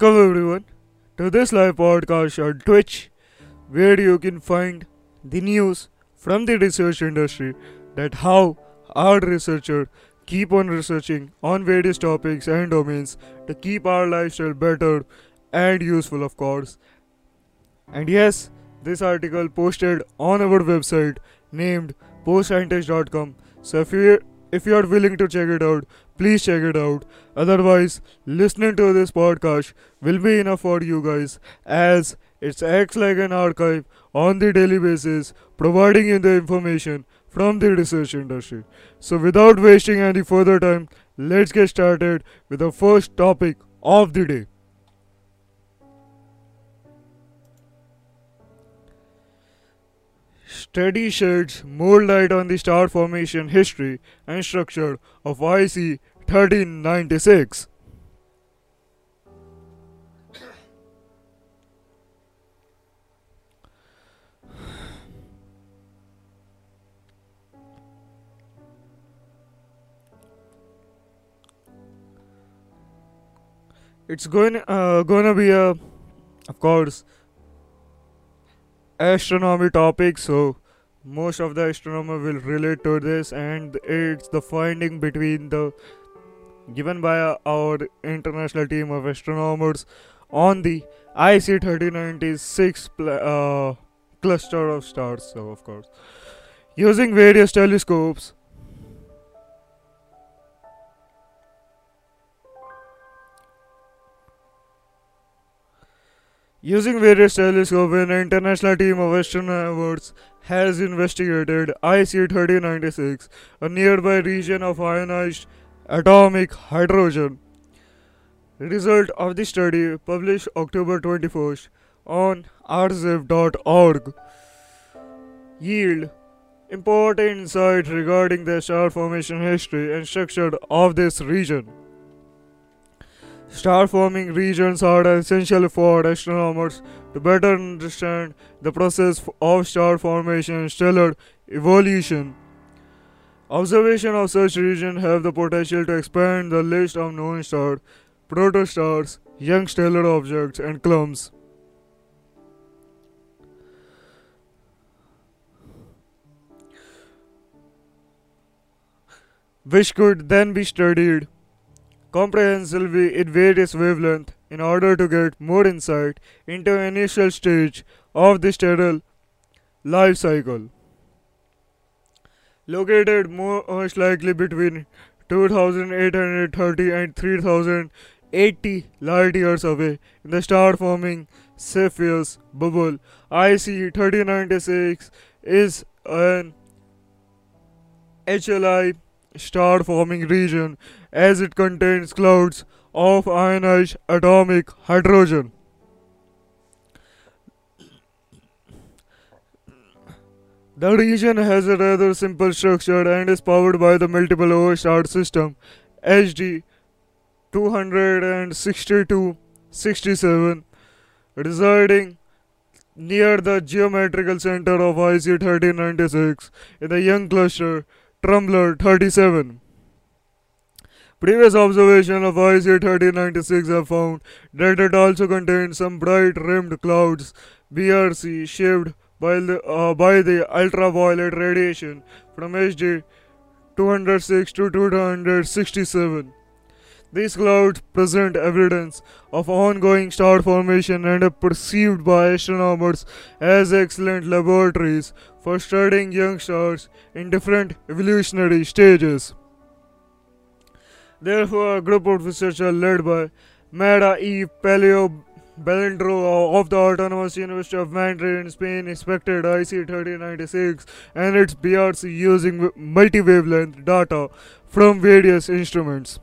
Welcome everyone to this live podcast on Twitch where you can find the news from the research industry that how our researcher keep on researching on various topics and domains to keep our lifestyle better and useful of course. And yes, this article posted on our website named postscientist.com. So if you if you are willing to check it out, please check it out. Otherwise, listening to this podcast will be enough for you guys as it acts like an archive on the daily basis, providing you the information from the research industry. So without wasting any further time, let's get started with the first topic of the day. Study sheds more light on the star formation history and structure of IC 1396. It's going uh, gonna be a, of course, astronomy topic. So most of the astronomer will relate to this, and it's the finding between the given by our international team of astronomers on the IC 3096 pl- uh, cluster of stars. So of course, using various telescopes. Using various telescopes, an international team of astronomers has investigated IC 3096, a nearby region of ionized atomic hydrogen. Result of the study published October 21st on arxiv.org yield important insights regarding the star formation history and structure of this region. Star forming regions are essential for astronomers to better understand the process of star formation and stellar evolution. Observation of such regions have the potential to expand the list of known stars, protostars, young stellar objects, and clumps. Which could then be studied comprehensively in various wavelengths in order to get more insight into initial stage of the stellar life cycle. Located most likely between 2830 and 3080 light years away in the star forming Cepheus bubble, IC 3096 is an HLI star forming region as it contains clouds of ionized atomic hydrogen. The region has a rather simple structure and is powered by the multiple O star system HD 262 67 residing near the geometrical center of IC 1396 in the young cluster Trumpler 37. Previous observation of IC 1396 have found that it also contains some bright rimmed clouds BRC shaped by the, uh, by the ultraviolet radiation from HD 206 to 267. These clouds present evidence of ongoing star formation and are perceived by astronomers as excellent laboratories studying young stars in different evolutionary stages. Therefore, a group of researchers led by Mara E. Paleo Belendro of the Autonomous University of Madrid in Spain inspected IC 3096 and its BRC using multi-wavelength data from various instruments.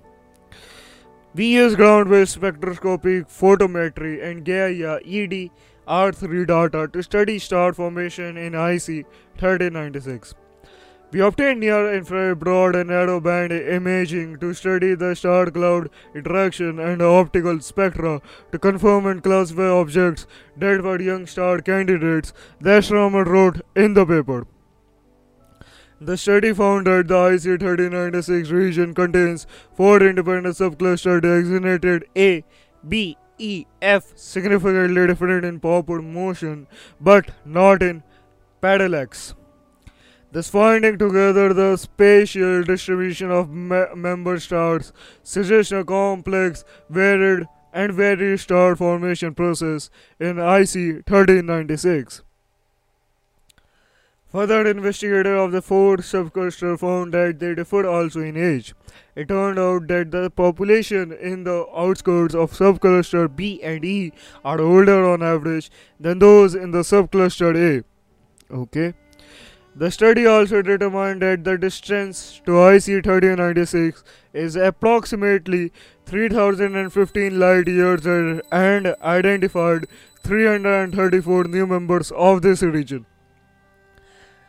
We use ground-based spectroscopic photometry and Gaia ED R3 data to study star formation in IC 3096. We obtained near infrared broad and narrow band imaging to study the star cloud interaction and optical spectra to confirm and classify objects that were young star candidates, the astronomer wrote in the paper. The study found that the IC 3096 region contains four independent subclusters designated A, B, EF significantly different in forward motion but not in parallax. Thus, finding together the spatial distribution of me- member stars suggests a complex, varied, and varied star formation process in IC 1396. Further investigator of the four subcluster found that they differed also in age. It turned out that the population in the outskirts of subcluster B and E are older on average than those in the subcluster A. Okay. The study also determined that the distance to IC 1396 is approximately 3015 light years and identified 334 new members of this region.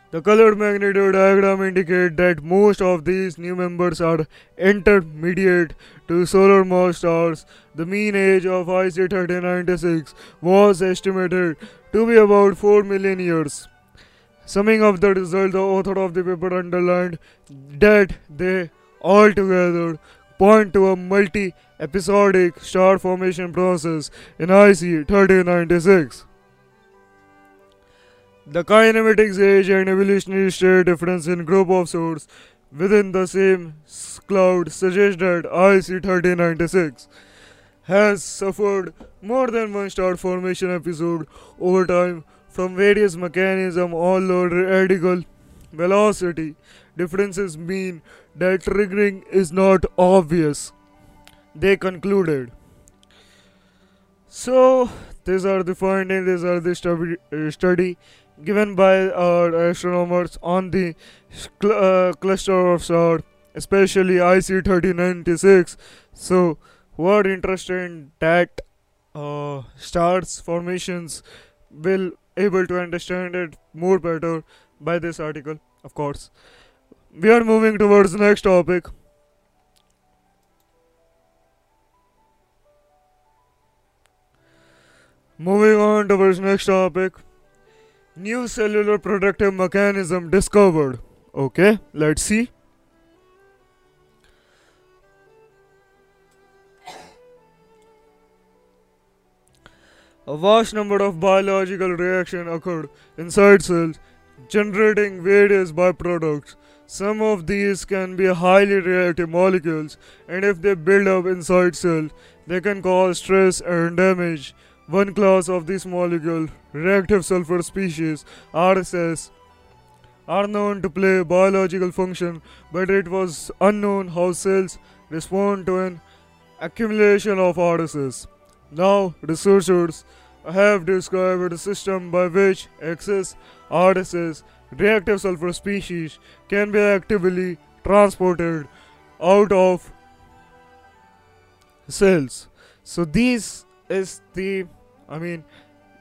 The colored magnitude diagram indicates that most of these new members are intermediate to solar mass stars. The mean age of IC 1396 was estimated to be about 4 million years. Summing up the result, the author of the paper underlined that they altogether point to a multi episodic star formation process in IC 1396. The kinematics age and evolutionary state difference in group of stars within the same cloud suggests that IC 1396 has suffered more than one star formation episode over time from various mechanisms although radical velocity differences mean that triggering is not obvious they concluded. So these are the findings these are the study given by our astronomers on the cl- uh, cluster of stars, especially IC 3096. So, who are interested in that uh, stars formations will able to understand it more better by this article, of course. We are moving towards next topic. Moving on towards next topic new cellular protective mechanism discovered. Okay, let's see. A vast number of biological reactions occurred inside cells, generating various byproducts. Some of these can be highly reactive molecules, and if they build up inside cells, they can cause stress and damage. One class of this molecule, reactive sulfur species RSS, are known to play biological function, but it was unknown how cells respond to an accumulation of RSS. Now, researchers have described a system by which excess RSS, reactive sulfur species, can be actively transported out of cells. So, these is the I mean,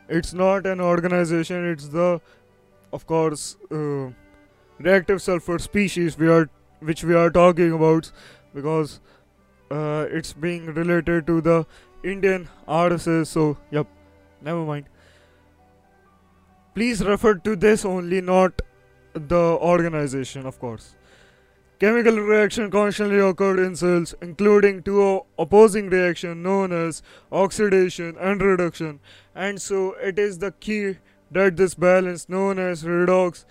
it's not an organization, it's the, of course, uh, reactive sulfur species we are, which we are talking about because uh, it's being related to the Indian RSS. So, yep, never mind. Please refer to this only, not the organization, of course. Chemical reaction constantly occurred in cells, including two opposing reactions known as oxidation and reduction, and so it is the key that this balance, known as redox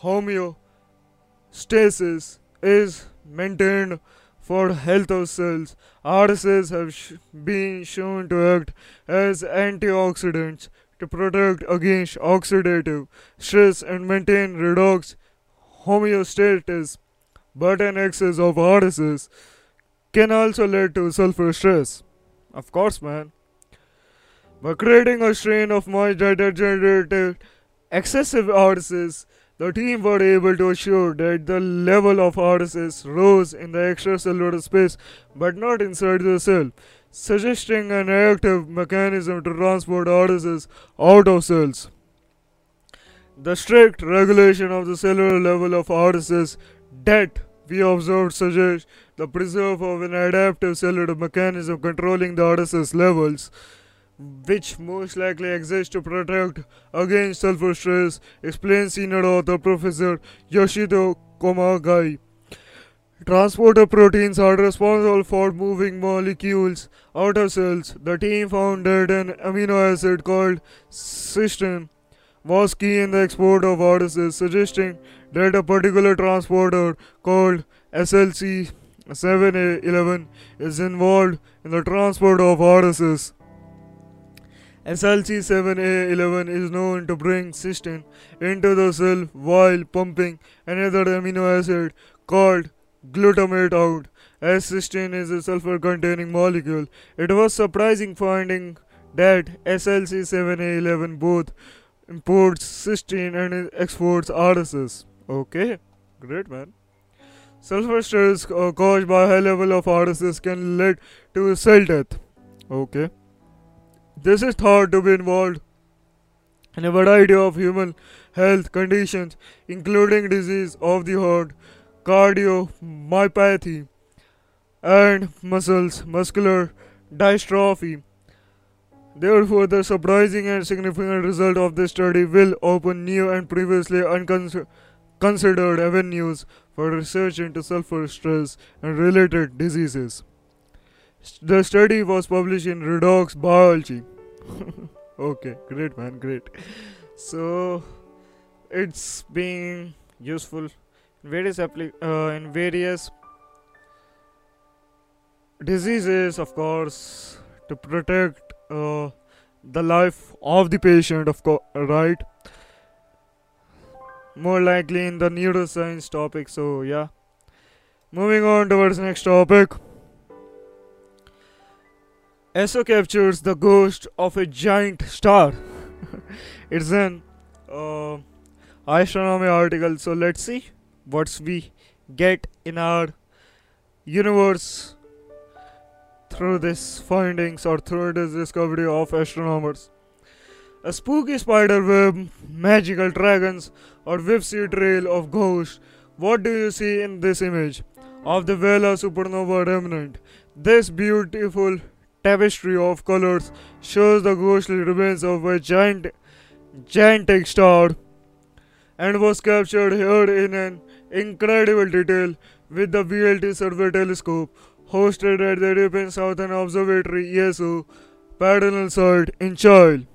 homeostasis, is maintained for health of cells. RSS have sh- been shown to act as antioxidants to protect against oxidative stress and maintain redox homeostasis but an excess of RSS can also lead to sulfur stress. Of course, man. By creating a strain of moist generated excessive RSS, the team were able to assure that the level of RSS rose in the extracellular space but not inside the cell, suggesting an active mechanism to transport RSS out of cells. The strict regulation of the cellular level of RSS that we observed suggests the preserve of an adaptive cellular mechanism controlling the RSS levels, which most likely exists to protect against sulfur stress, explains senior author Professor Yoshito Kumagai. Transporter proteins are responsible for moving molecules out of cells. The team found that an amino acid called cysteine was key in the export of RSS, suggesting that a particular transporter called SLC 7A11 is involved in the transport of RSS. SLC7A11 is known to bring cysteine into the cell while pumping another amino acid called glutamate out. As cysteine is a sulfur containing molecule, it was surprising finding that SLC7A11 both imports cysteine and exports RSS. Okay, great man. Sulfur stress uh, caused by high level of RSS can lead to cell death. Okay. This is thought to be involved in a variety of human health conditions, including disease of the heart, cardiomyopathy, and muscles, muscular dystrophy. Therefore, the surprising and significant result of this study will open new and previously unconsidered avenues for research into sulfur stress and related diseases. The study was published in Redox Biology. okay, great man, great. So, it's being useful in various uh, in various diseases, of course, to protect uh, the life of the patient, of course, right? More likely in the neuroscience topic. So yeah. Moving on towards next topic. ESO captures the ghost of a giant star. it's an uh, astronomy article. So let's see what we get in our universe through this findings or through this discovery of astronomers. A spooky spider web, magical dragons, or whipsy trail of ghosts. What do you see in this image of the Vela supernova remnant? This beautiful tapestry of colors shows the ghostly remains of a giant, gigantic star and was captured here in an incredible detail with the VLT survey telescope hosted at the European Southern Observatory ESO Paranal site in Chile.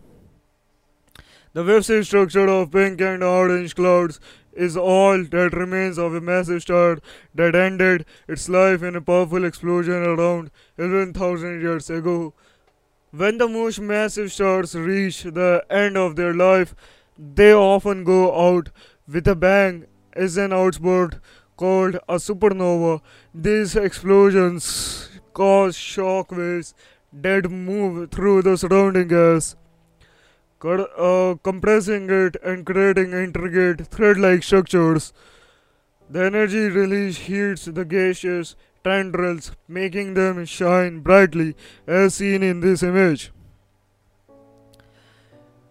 The wave structure of pink and orange clouds is all that remains of a massive star that ended its life in a powerful explosion around 11,000 years ago. When the most massive stars reach the end of their life, they often go out with a bang as an outburst called a supernova. These explosions cause shock waves that move through the surrounding gas, uh, compressing it and creating intricate thread like structures. The energy release heats the gaseous tendrils, making them shine brightly as seen in this image.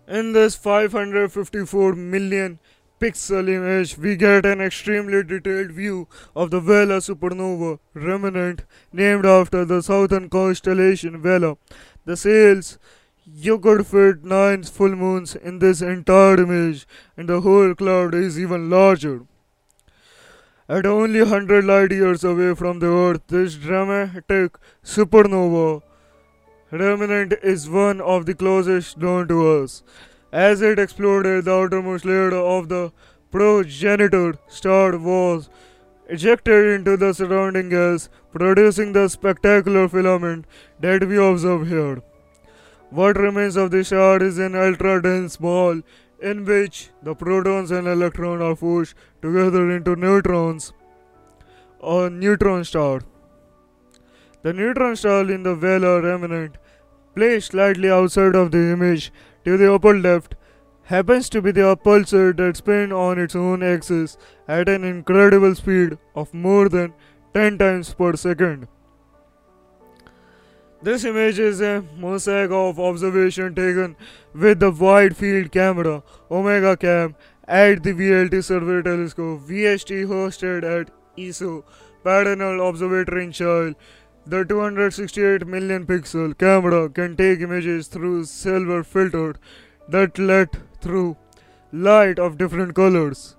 In this 554 million pixel image, we get an extremely detailed view of the Vela supernova remnant named after the southern constellation Vela. The sails you could fit nine full moons in this entire image, and the whole cloud is even larger. At only 100 light years away from the Earth, this dramatic supernova remnant is one of the closest known to us. As it exploded, the outermost layer of the progenitor star was ejected into the surrounding gas, producing the spectacular filament that we observe here. What remains of the star is an ultra dense ball in which the protons and electrons are pushed together into neutrons or neutron star. The neutron star in the Vela remnant, placed slightly outside of the image, to the upper left happens to be the pulsar that spins on its own axis at an incredible speed of more than 10 times per second. This image is a mosaic of observation taken with the wide field camera Omega Cam at the VLT Survey Telescope VST hosted at ESO Paranal Observatory in Chile. The 268 million pixel camera can take images through silver filter that let through light of different colors.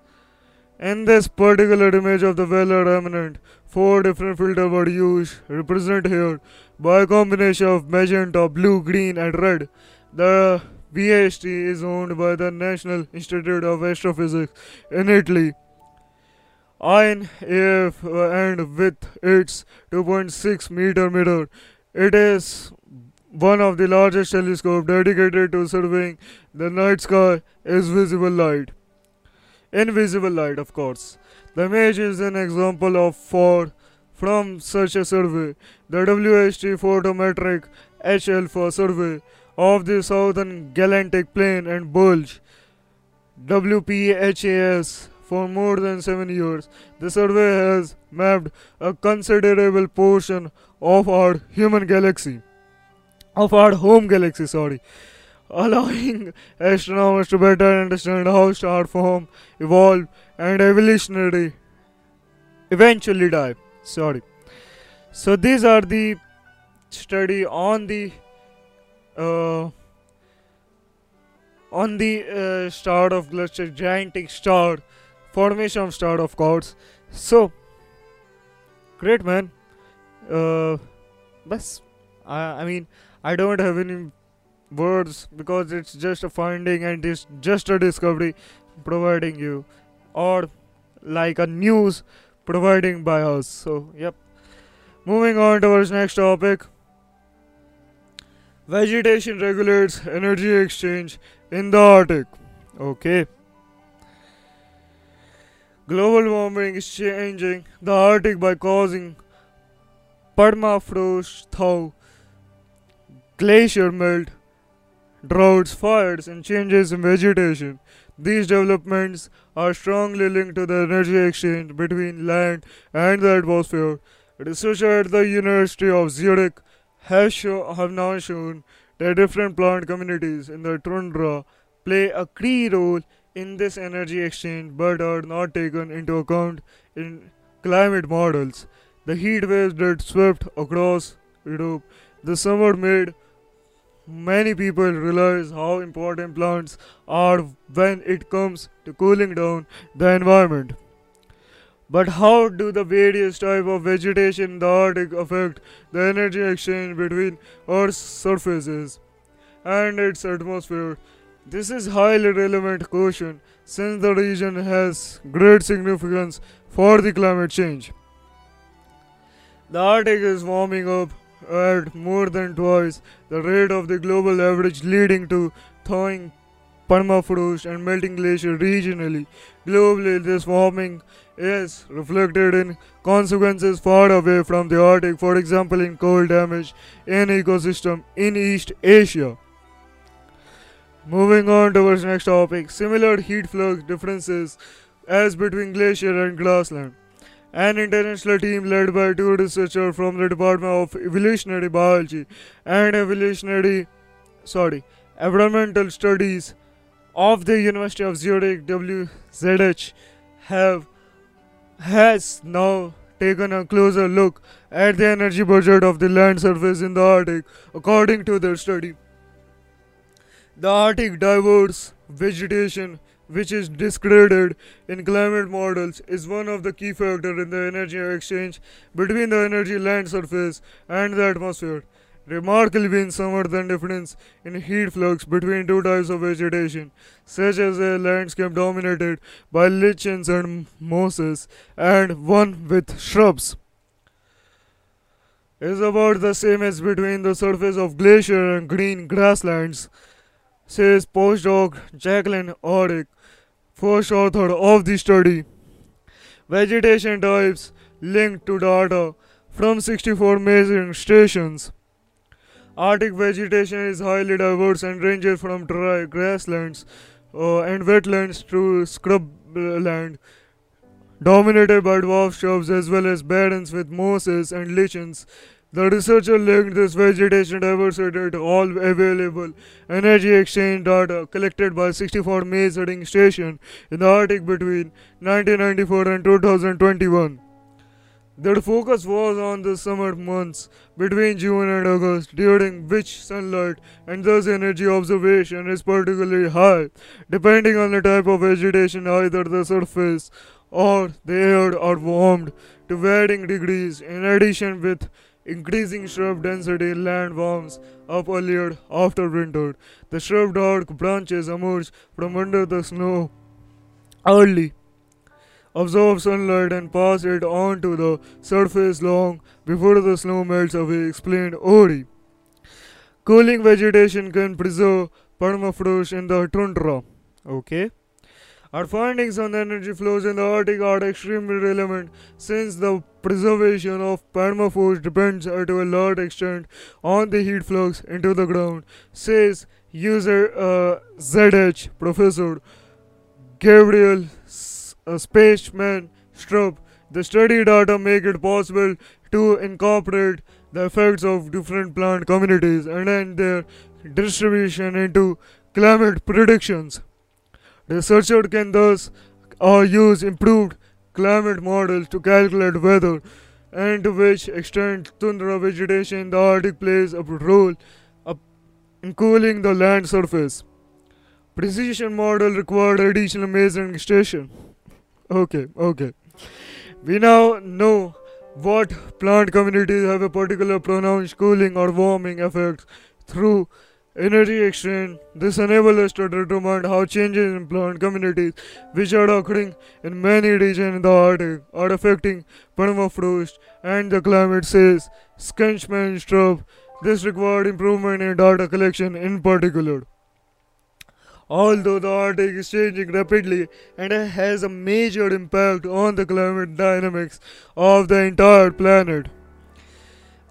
In this particular image of the Vela remnant, four different filters were used, represented here by a combination of magenta, blue, green, and red. The VAST is owned by the National Institute of Astrophysics in Italy. INAF uh, and with its 2.6 meter mirror, it is one of the largest telescopes dedicated to surveying the night sky is visible light. Invisible light, of course. The image is an example of for from such a survey. The VST photometric H alpha survey of the southern galactic plane and bulge VPHAS for more than seven years. The survey has mapped a considerable portion of our human galaxy, of our home galaxy, sorry, allowing astronomers to better understand how stars form, evolve, and evolutionary eventually die. Sorry. So these are the study on the uh, on the uh, star of cluster gigantic star formation of star of course so great man. Uh bas I, I mean i don't have any words because it's just a finding and it's just a discovery providing you or like a news providing by us. So yep. Moving on towards next topic. Vegetation regulates energy exchange in the arctic. Okay Global warming is changing the Arctic by causing permafrost thaw, glacier melt, droughts, fires, and changes in vegetation. These developments are strongly linked to the energy exchange between land and the atmosphere. Research at the University of Zurich has show, have now shown that different plant communities in the tundra play a key role in this energy exchange but are not taken into account in climate models. The heat waves that swept across Europe this summer made many people realize how important plants are when it comes to cooling down the environment. But how do the various types of vegetation in the Arctic affect the energy exchange between Earth's surfaces and its atmosphere? This is highly relevant question since the region has great significance for the climate change. The Arctic is warming up at more than twice the rate of the global average leading to thawing permafrost and melting glacier regionally. Globally, this warming is reflected in consequences far away from the Arctic, for example, in cold damage in ecosystem in East Asia. Moving on to our next topic, similar heat flux differences as between glacier and grassland. An international team led by two researchers from the Department of Evolutionary Biology and Evolutionary sorry, Environmental Studies of the University of Zurich WZH have has now taken a closer look at the energy budget of the land surface in the Arctic according to their study. The Arctic diverse vegetation, which is discredited in climate models, is one of the key factors in the energy exchange between the energy land surface and the atmosphere. Remarkably, in summer, the difference in heat flux between two types of vegetation, such as a landscape dominated by lichens and mosses, and one with shrubs, is about the same as between the surface of glacier and green grasslands says postdoc Jacqueline Orick, first author of the study. Vegetation types linked to data from 64 measuring stations. Arctic vegetation is highly diverse and ranges from dry grasslands uh, and wetlands to scrubland, dominated by dwarf shrubs as well as barrens with mosses and lichens. The researcher linked this vegetation diversity to all available energy exchange data collected by 64 measuring stations in the Arctic between 1994 and 2021. Their focus was on the summer months between June and August, during which sunlight and thus energy observation is particularly high, depending on the type of vegetation, either the surface or the air are warmed to varying degrees. In addition, with increasing shrub density, land warms up earlier after winter. The shrub dark branches emerge from under the snow early, absorb sunlight and pass it on to the surface long before the snow melts away, explained Oehri. Cooling vegetation can preserve permafrost in the tundra. Okay. Our findings on energy flows in the Arctic are extremely relevant since the preservation of permafrost depends to a large extent on the heat flux into the ground, says user uh, ZH Professor Gabriel S- uh, Spaceman Strupp. The study data make it possible to incorporate the effects of different plant communities and then their distribution into climate predictions. Researchers can thus uh, use improved climate models to calculate weather and to which extent tundra vegetation in the Arctic plays a role in cooling the land surface. Precision model required additional measuring station. Okay, okay. We now know what plant communities have a particular pronounced cooling or warming effect through energy exchange. This enables us to determine how changes in plant communities, which are occurring in many regions in the Arctic, are affecting permafrost and the climate, says Schaepman-Strub. This required improvement in data collection in particular. Although the Arctic is changing rapidly and has a major impact on the climate dynamics of the entire planet,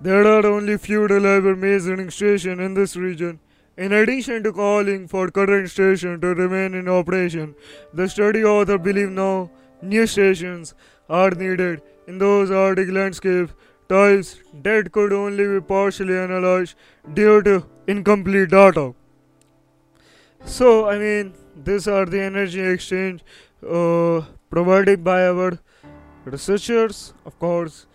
there are only few reliable measuring stations in this region. In addition to calling for current stations to remain in operation, the study author believe now new stations are needed in those Arctic landscape types that could only be partially analyzed due to incomplete data. So, I mean, these are the energy exchange uh, provided by our researchers, of course.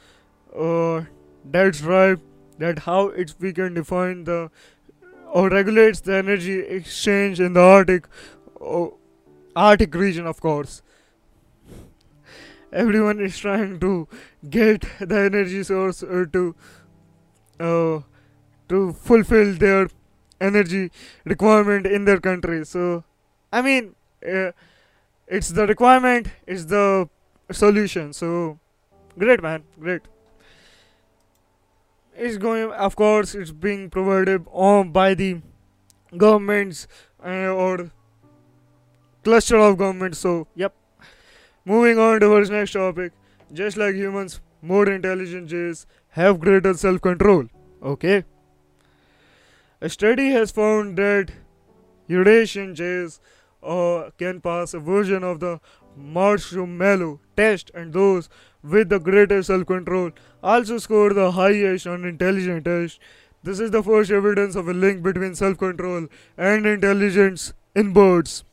Uh, that's right. That how we can define the or regulates the energy exchange in the Arctic, Arctic region, of course. Everyone is trying to get the energy source uh, to uh, to fulfill their energy requirement in their country. So, I mean, uh, it's the requirement, it's the solution. So, great, man, great. It's going, of course, it's being provided on by the governments uh, or cluster of governments. So, yep. Moving on towards next topic. Just like humans, more intelligent jays have greater self control. Okay. A study has found that Eurasian jays uh, can pass a version of the marshmallow test, and those with the greatest self control also scored the highest on intelligence test. This is the first evidence of a link between self control and intelligence in birds.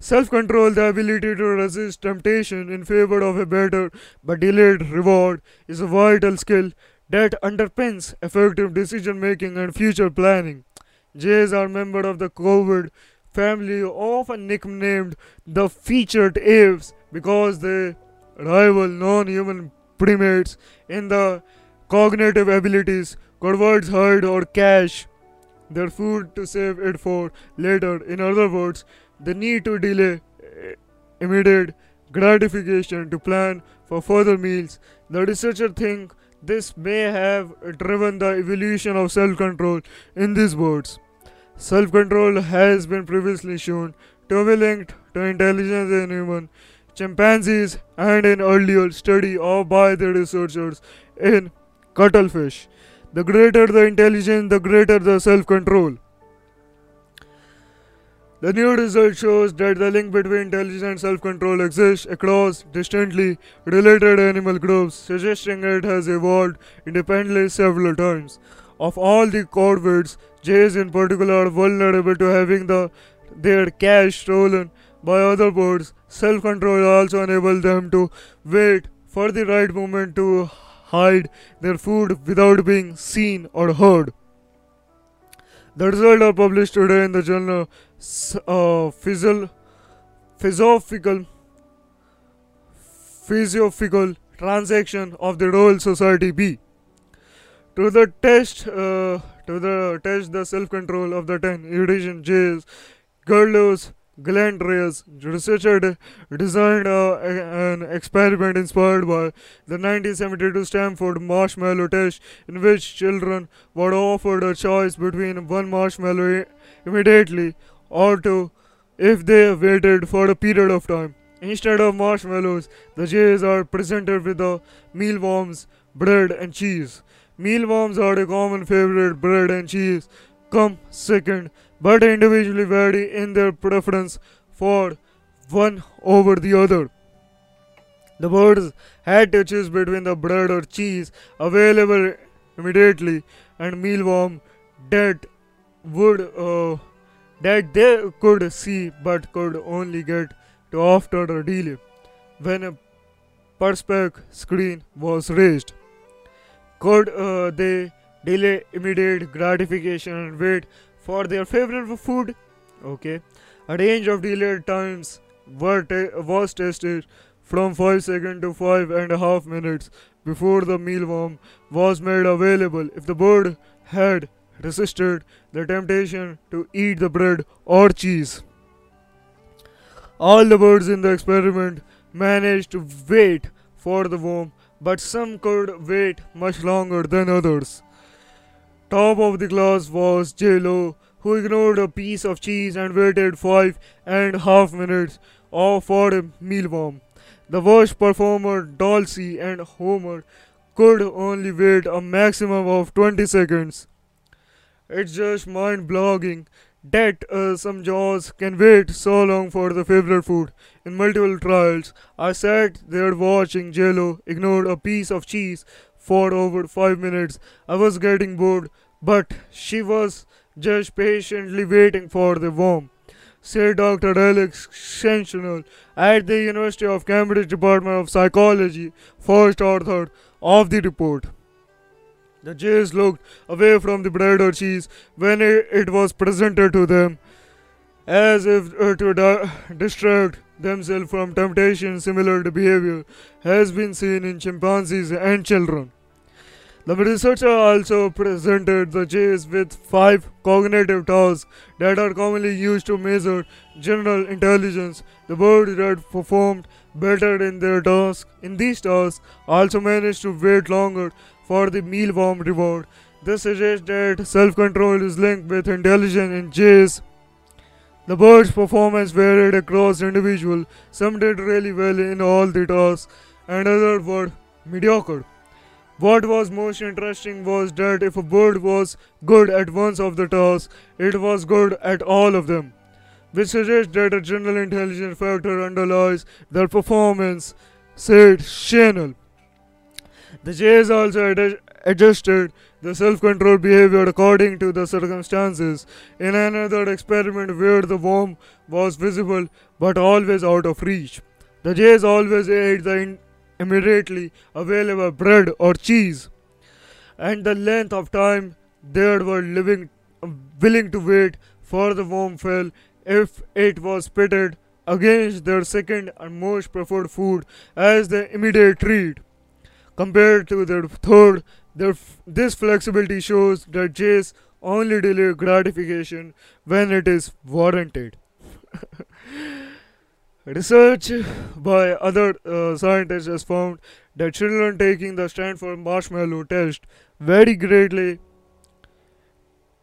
Self control, the ability to resist temptation in favor of a better but delayed reward, is a vital skill that underpins effective decision making and future planning. Jays are members of the corvid family, often nicknamed the featured apes because they rival non human primates in the cognitive abilities, could hide or cache their food to save it for later. In other words, the need to delay eh, immediate gratification to plan for further meals. The researchers think this may have driven the evolution of self control in these birds. Self control has been previously shown to be linked to intelligence in human chimpanzees and an earlier study of by the researchers in cuttlefish. The greater the intelligence, the greater the self control. The new result shows that the link between intelligence and self control exists across distantly related animal groups, suggesting it has evolved independently several times. Of all the corvids, jays in particular are vulnerable to having the, their cache stolen by other birds. Self control also enables them to wait for the right moment to hide their food without being seen or heard. The results are published today in the journal uh, Physio- Philosophical physiophysical transaction of the Royal Society B. To the test, uh, to the test the self-control of the ten Eurasian jays, Gerlos Glandreas, researcher de- designed uh, an experiment inspired by the 1972 Stanford marshmallow test, in which children were offered a choice between one marshmallow immediately or two if they waited for a period of time. Instead of marshmallows, the jays are presented with the mealworms, bread, and cheese. Mealworms are a common favorite. Bread and cheese come second, but individually vary in their preference for one over the other. The birds had to choose between the bread or cheese available immediately and mealworm that would uh, that they could see but could only get to after a delay when a perspex screen was raised. Could uh, they delay immediate gratification and wait for their favorite food? Okay. A range of delayed times were was tested from 5 seconds to 5 and a half minutes before the mealworm was made available. If the bird had resisted the temptation to eat the bread or cheese, all the birds in the experiment managed to wait for the worm, but some could wait much longer than others. Top of the class was J-Lo, who ignored a piece of cheese and waited five and a half minutes or for a mealworm. The worst performer, Dulcie and Homer, could only wait a maximum of 20 seconds. It's just mind blogging that uh, some jaws can wait so long for the favorite food. In multiple trials, I sat there watching Jello ignore a piece of cheese for over 5 minutes. I was getting bored, but she was just patiently waiting for the worm. Said Dr. Alex Sensational at the University of Cambridge Department of Psychology, first author of the report. The Jays looked away from the bread or cheese when it was presented to them, as if uh, to di- distract themselves from temptation. Similar to behavior has been seen in chimpanzees and children. The researcher also presented the Jays with five cognitive tasks that are commonly used to measure general intelligence. The birds that performed better in their tasks in these tasks also managed to wait longer for the mealworm reward. This suggests that self-control is linked with intelligence in jays. The bird's performance varied across individuals. Some did really well in all the tasks, and others were mediocre. What was most interesting was that if a bird was good at one of the tasks, it was good at all of them, which suggests that a general intelligence factor underlies their performance, said Schnell. The Jays also ad- adjusted the self control behavior according to the circumstances. In another experiment where the worm was visible but always out of reach, the Jays always ate the immediately available bread or cheese, and the length of time they were living, willing to wait for the worm fell if it was pitted against their second and most preferred food as the immediate treat. Compared to their third, this flexibility shows that jays only delay gratification when it is warranted. Research by other uh, scientists has found that children taking the Stanford marshmallow test vary greatly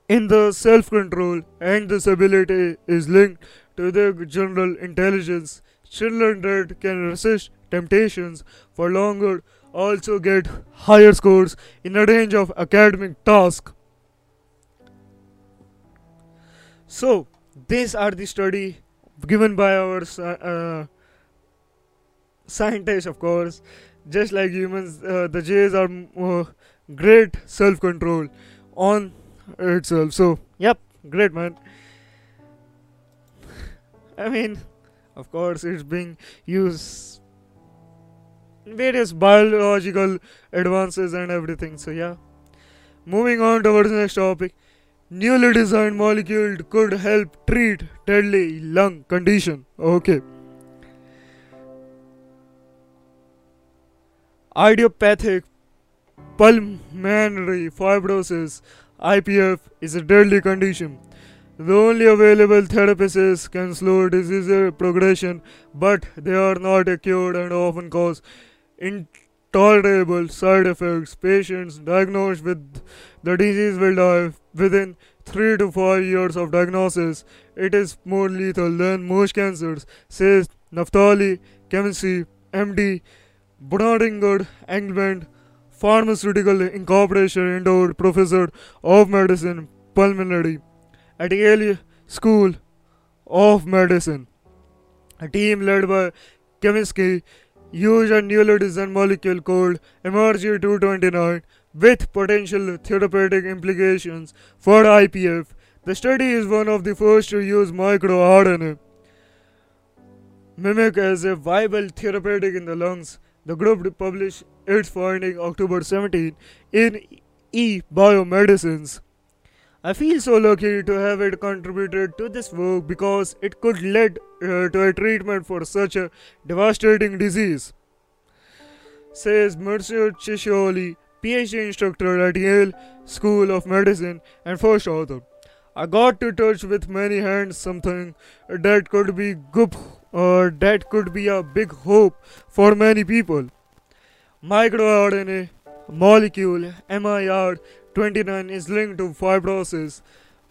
in the self control, and this ability is linked to their general intelligence. Children that can resist temptations for longer also get higher scores in a range of academic tasks. So, these are the study given by our sci- uh, scientists, of course. Just like humans, uh, the Jays are uh, great self-control on itself. So, yep, great man. I mean, of course, it's being used various biological advances and everything. So, yeah. Moving on towards the next topic. Newly designed molecule could help treat deadly lung condition. Okay. Idiopathic pulmonary fibrosis IPF is a deadly condition. The only available therapies can slow disease progression, but they are not cured and often cause intolerable side effects. Patients diagnosed with the disease will die within 3 to 5 years of diagnosis. It is more lethal than most cancers, says Naftali Kaminski, MD, Boehringer Ingelheim Pharmaceutical Incorporation endowed professor of medicine, pulmonary at Yale School of Medicine. A team led by Kaminski used a newly designed molecule called MRG229 with potential therapeutic implications for IPF. The study is one of the first to use microRNA mimic as a viable therapeutic in the lungs. The group published its finding October 17 in E Biomedicines. I feel so lucky to have it contributed to this work because it could lead uh, to a treatment for such a devastating disease. Says Marzio Chioccioli, PhD instructor at Yale School of Medicine and first author. I got to touch with many hands something that could be good or that could be a big hope for many people. MicroRNA molecule MIR29 is linked to fibrosis.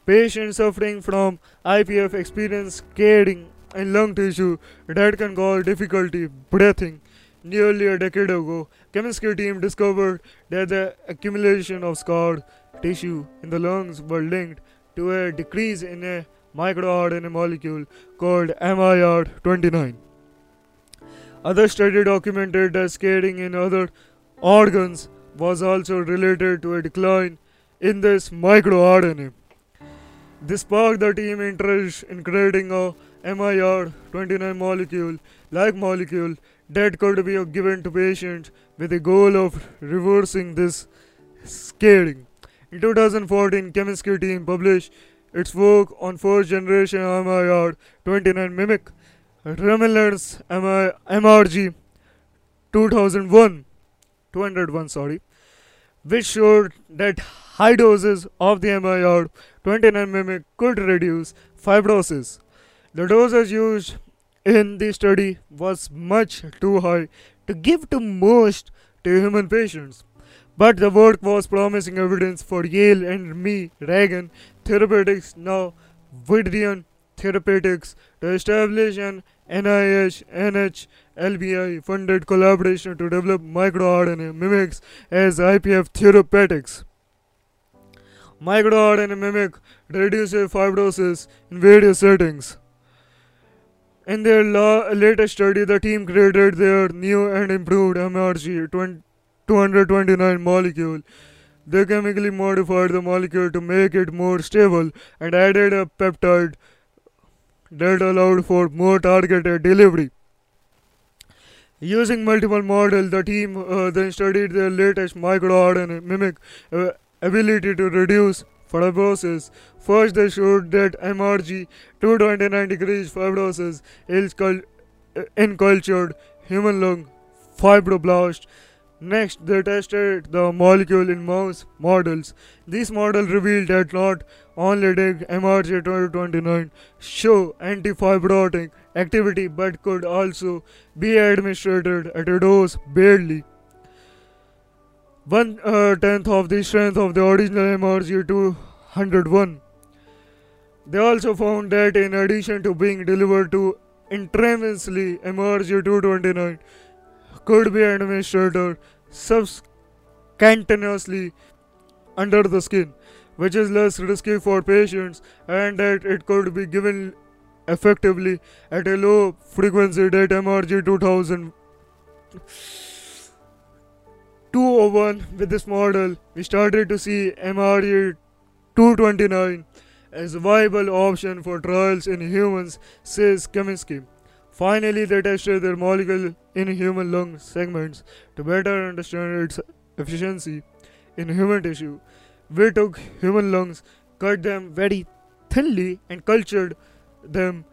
Patients suffering from IPF experience scarring in lung tissue that can cause difficulty breathing. Nearly a decade ago, Kaminski team discovered that the accumulation of scarred tissue in the lungs were linked to a decrease in a microRNA molecule called MIR29. Other studies documented that scarring in other organs was also related to a decline in this microRNA. This sparked the team interest in creating a MIR29 molecule like molecule that could be given to patients with the goal of reversing this scarring. In 2014, Kaminski team published its work on first generation MIR 29 mimic Remlarsen MRG 2001 201 sorry which showed that high doses of the MIR 29 mimic could reduce fibrosis. The doses used in the study was much too high to give to most to human patients. But the work was promising evidence for Yale and me, Reagan Therapeutics, now Viridian Therapeutics, to establish an NIH NHLBI funded collaboration to develop microRNA mimics as IPF therapeutics. MicroRNA mimic reduces fibrosis in various settings. In their la- latest study, the team created their new and improved MRG 20 229 molecule. They chemically modified the molecule to make it more stable and added a peptide that allowed for more targeted delivery. Using multiple models, the team uh, then studied the latest microRNA mimic uh, ability to reduce fibrosis. First, they showed that MRG 229 degrees fibrosis is cul- uh, in cultured human lung fibroblast Next, they tested the molecule in mouse models. This model revealed that not only did MRG2029 show antifibrotic activity but could also be administered at a dose barely one uh, tenth of the strength of the original MRG201. They also found that in addition to being delivered to intravenously, MRG229 could be administered subcutaneously under the skin, which is less risky for patients, and that it could be given effectively at a low frequency that MRG 2000. 201 with this model, we started to see MRG 229 as a viable option for trials in humans, says Kaminski. Finally, they tested their molecule in human lung segments to better understand its efficiency in human tissue. We took human lungs, cut them very thinly, and cultured them,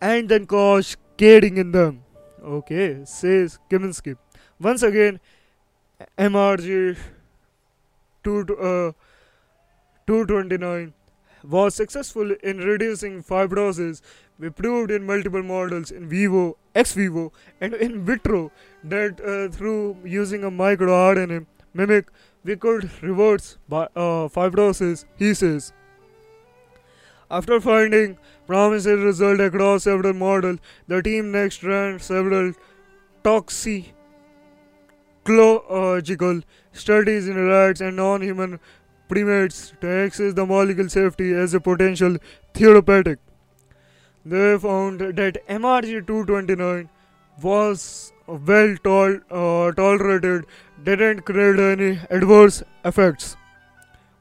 and then caused scarring in them. Okay, says Kaminski. Once again, MRG 2, uh, 229 was successful in reducing fibrosis. We proved in multiple models in vivo, ex vivo, and in vitro that uh, through using a microRNA mimic, we could reverse bi- uh, fibrosis, he says. After finding promising results across several models, the team next ran several toxicological studies in rats and non-human primates to assess the molecule safety as a potential therapeutic. They found that MRG229 was well uh, tolerated, didn't create any adverse effects.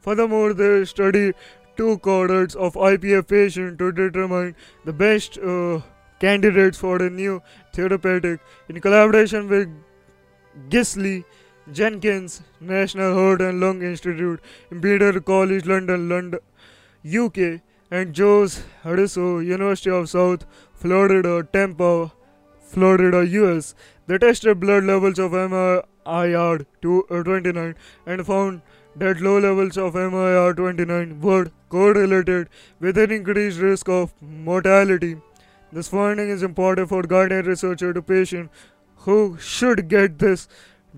Furthermore, they studied two cohorts of IPF patients to determine the best uh, candidates for a new therapeutic in collaboration with Gisli Jenkins National Heart and Lung Institute, Imperial College London, London, UK, and Jose Herazo University of South Florida, Tampa, Florida, US. They tested blood levels of MIR-29 and found that low levels of MIR-29 were correlated with an increased risk of mortality. This finding is important for guiding researchers to patients who should get this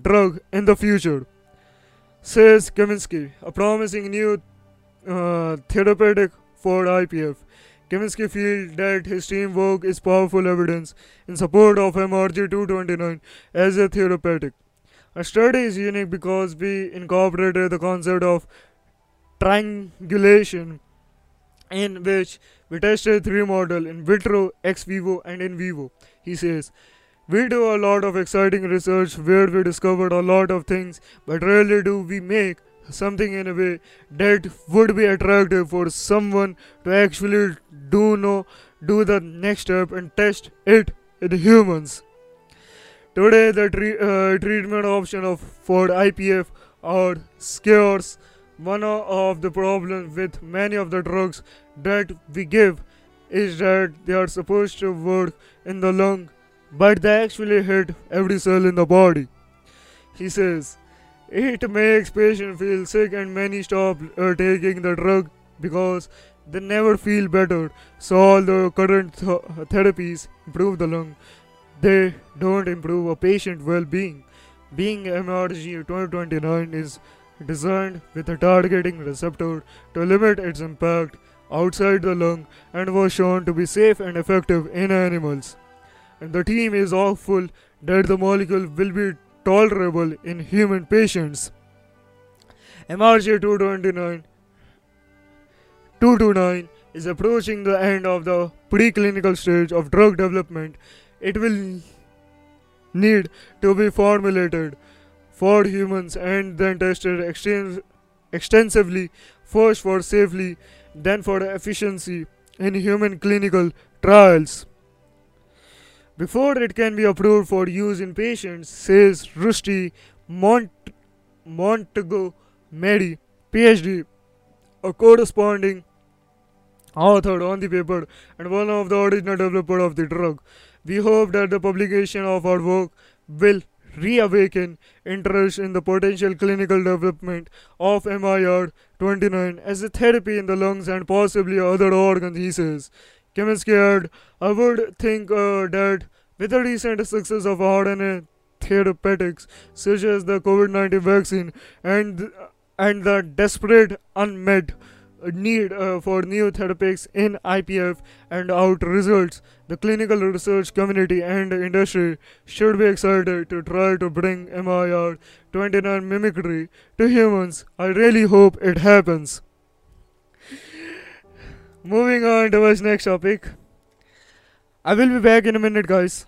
drug in the future, says Kaminski, a promising new uh, therapeutic for IPF. Kaminski feels that his team work is powerful evidence in support of MRG229 as a therapeutic. Our study is unique because we incorporated the concept of triangulation in which we tested three models in vitro, ex vivo, and in vivo. He says, We do a lot of exciting research where we discovered a lot of things, but rarely do we make something in a way that would be attractive for someone to actually do know do the next step and test it in humans. Today, the tre- uh, treatment option of for IPF are scarce. one of the problems with many of the drugs that we give is that they are supposed to work in the lung, but they actually hit every cell in the body. He says it makes patients feel sick, and many stop uh, taking the drug because they never feel better. So all the current th- therapies improve the lung they don't improve a patient well-being. Being MRG 2029 is designed with a targeting receptor to limit its impact outside the lung and was shown to be safe and effective in animals. And the team is hopeful that the molecule will be tolerable in human patients. MRG 229 229 is approaching the end of the preclinical stage of drug development it will need to be formulated for humans and then tested extens- extensively, first for safely, then for efficiency in human clinical trials. Before it can be approved for use in patients, says Rusty Mont- Medi, PhD, a corresponding author on the paper and one of the original developer of the drug. We hope that the publication of our work will reawaken interest in the potential clinical development of MIR 29 as a therapy in the lungs and possibly other organs, he says. Kaminski added, I would think uh, that with the recent success of RNA therapeutics such as the COVID 19 vaccine and, and the desperate unmet need uh, for new therapies in IPF and out results, the clinical research community and industry should be excited to try to bring MIR 29 mimicry to humans. I really hope it happens. Moving on to our next topic. I will be back in a minute, guys.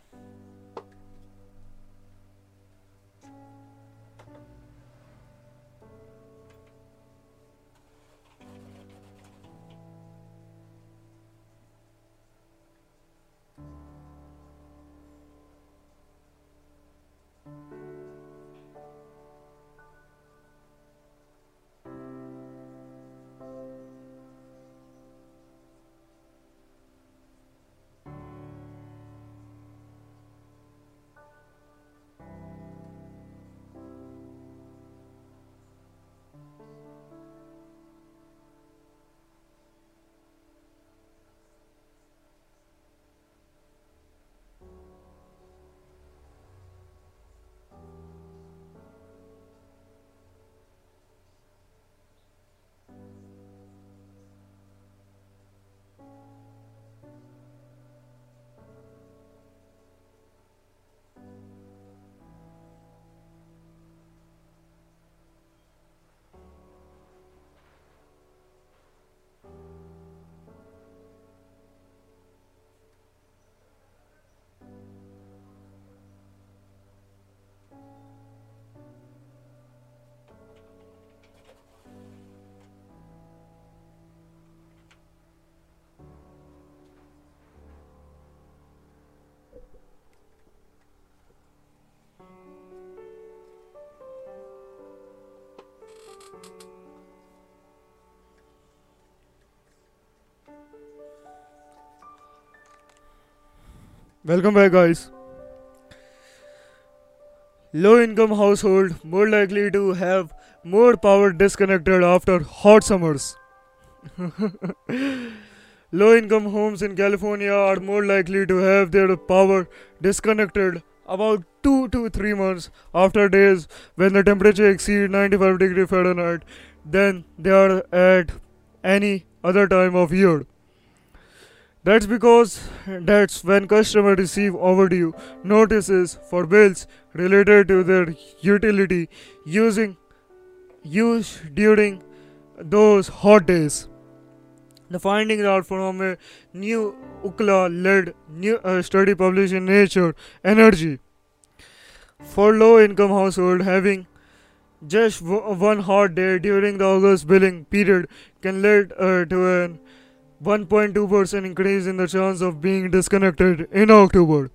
Welcome back, guys. Low income household more likely to have more power disconnected after hot summers. Low income homes in California are more likely to have their power disconnected about 2 to 3 months after days when the temperature exceeds 95 degree Fahrenheit than they are at any other time of year. That's because that's when customers receive overdue notices for bills related to their utility using used during those hot days. The findings are from a new UCLA-led new uh, study published in Nature Energy. For low-income household, having just one hot day during the August billing period can lead uh, to an 1.2% increase in the chance of being disconnected in October,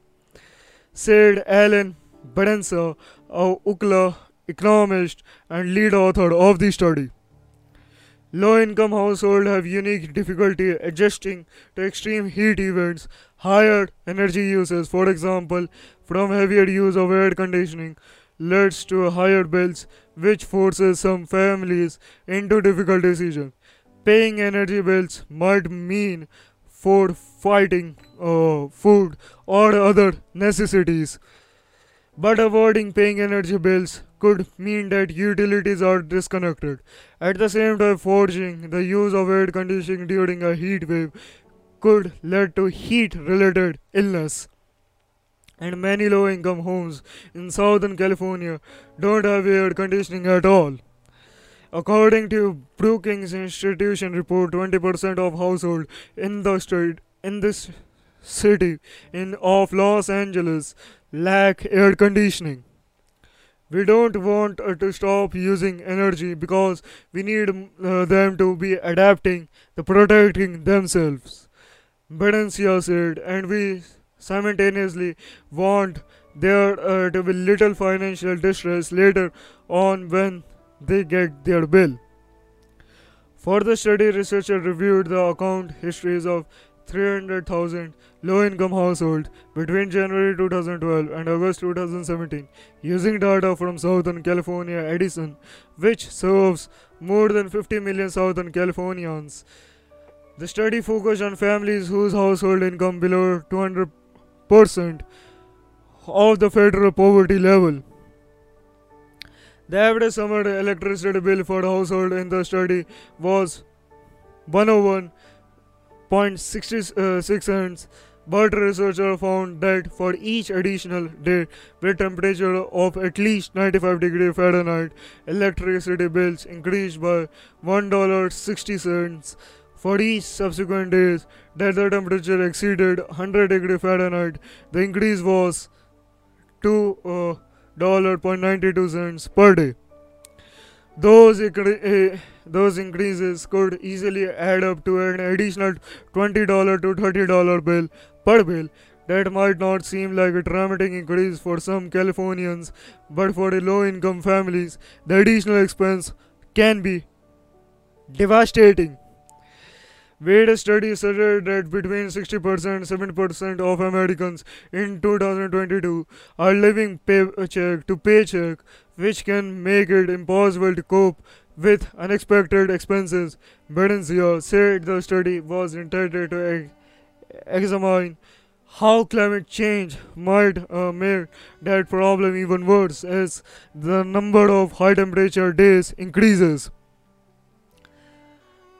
said Alan Barreca, a UCLA economist and lead author of the study. Low income households have unique difficulty adjusting to extreme heat events, higher energy uses, for example, from heavier use of air conditioning, leads to higher bills, which forces some families into difficult decisions. Paying energy bills might mean for fighting uh, food or other necessities, but avoiding paying energy bills could mean that utilities are disconnected. At the same time, forcing the use of air conditioning during a heat wave could lead to heat related illness. And many low income homes in Southern California don't have air conditioning at all. According to Brookings Institution report, 20% of households in the state in this city in of Los Angeles lack air conditioning. We don't want uh, to stop using energy because we need uh, them to be adapting, to protecting themselves. Barreca said, and we simultaneously want there uh, to be little financial distress later on when they get their bill. For the study, researchers reviewed the account histories of 300,000 low income households between January 2012 and August 2017 using data from Southern California Edison, which serves more than 50 million Southern Californians. The study focused on families whose household income below 200% of the federal poverty level. The average summer electricity bill for the household in the study was 101.66 cents, but researchers found that for each additional day with temperature of at least 95 degrees Fahrenheit, electricity bills increased by $1.60 for each subsequent days that the temperature exceeded 100 degrees Fahrenheit. The increase was 2 uh, $0.92 per day. Those, eh, those increases could easily add up to an additional $20 to $30 bill per bill. That might not seem like a dramatic increase for some Californians, but for the low income families, the additional expense can be devastating. Wade study suggested that between 60% and 70% of Americans in 2022 are living paycheck to paycheck, which can make it impossible to cope with unexpected expenses. Barreca said the study was intended to examine how climate change might uh, make that problem even worse as the number of high temperature days increases.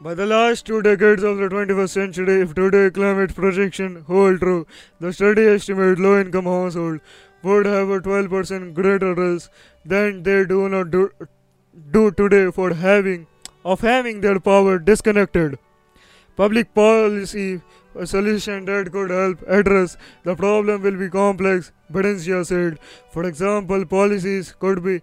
By the last two decades of the 21st century, if today's climate projection hold true, the study estimates low-income households would have a 12% greater risk than they do not do, do today for having of having their power disconnected. Public policy a solution that could help address the problem will be complex, Barreca said. For example, policies could be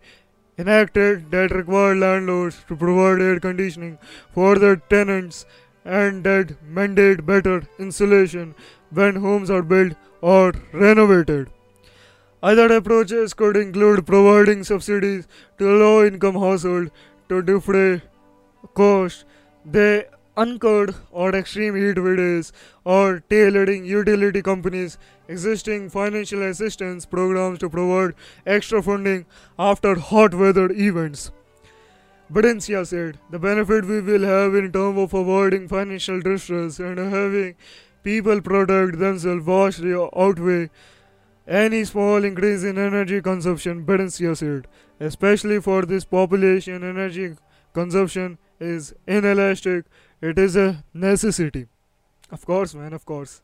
enacted that required landlords to provide air conditioning for their tenants and that mandate better insulation when homes are built or renovated. Other approaches could include providing subsidies to low income households to defray costs they incurred or extreme heat days or tailoring utility companies existing financial assistance programs to provide extra funding after hot weather events. Barreca said, the benefit we will have in terms of avoiding financial distress and having people protect themselves vastly outweigh any small increase in energy consumption, Barreca said. Especially for this population, energy consumption is inelastic it is a necessity. Of course, man, of course.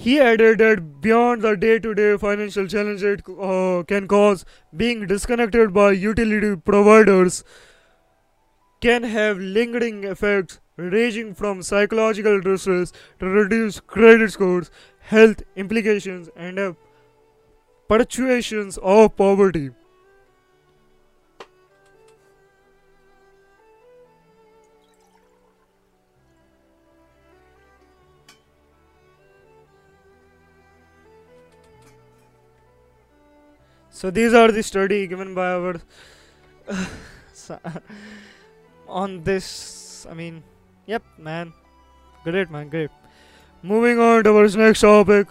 He added that beyond the day to day financial challenges it uh, can cause, being disconnected by utility providers can have lingering effects ranging from psychological distress to reduced credit scores, health implications, and uh, perpetuations of poverty. So these are the study given by our on this. I mean, yep, man, great, man, great. Moving on to our next topic.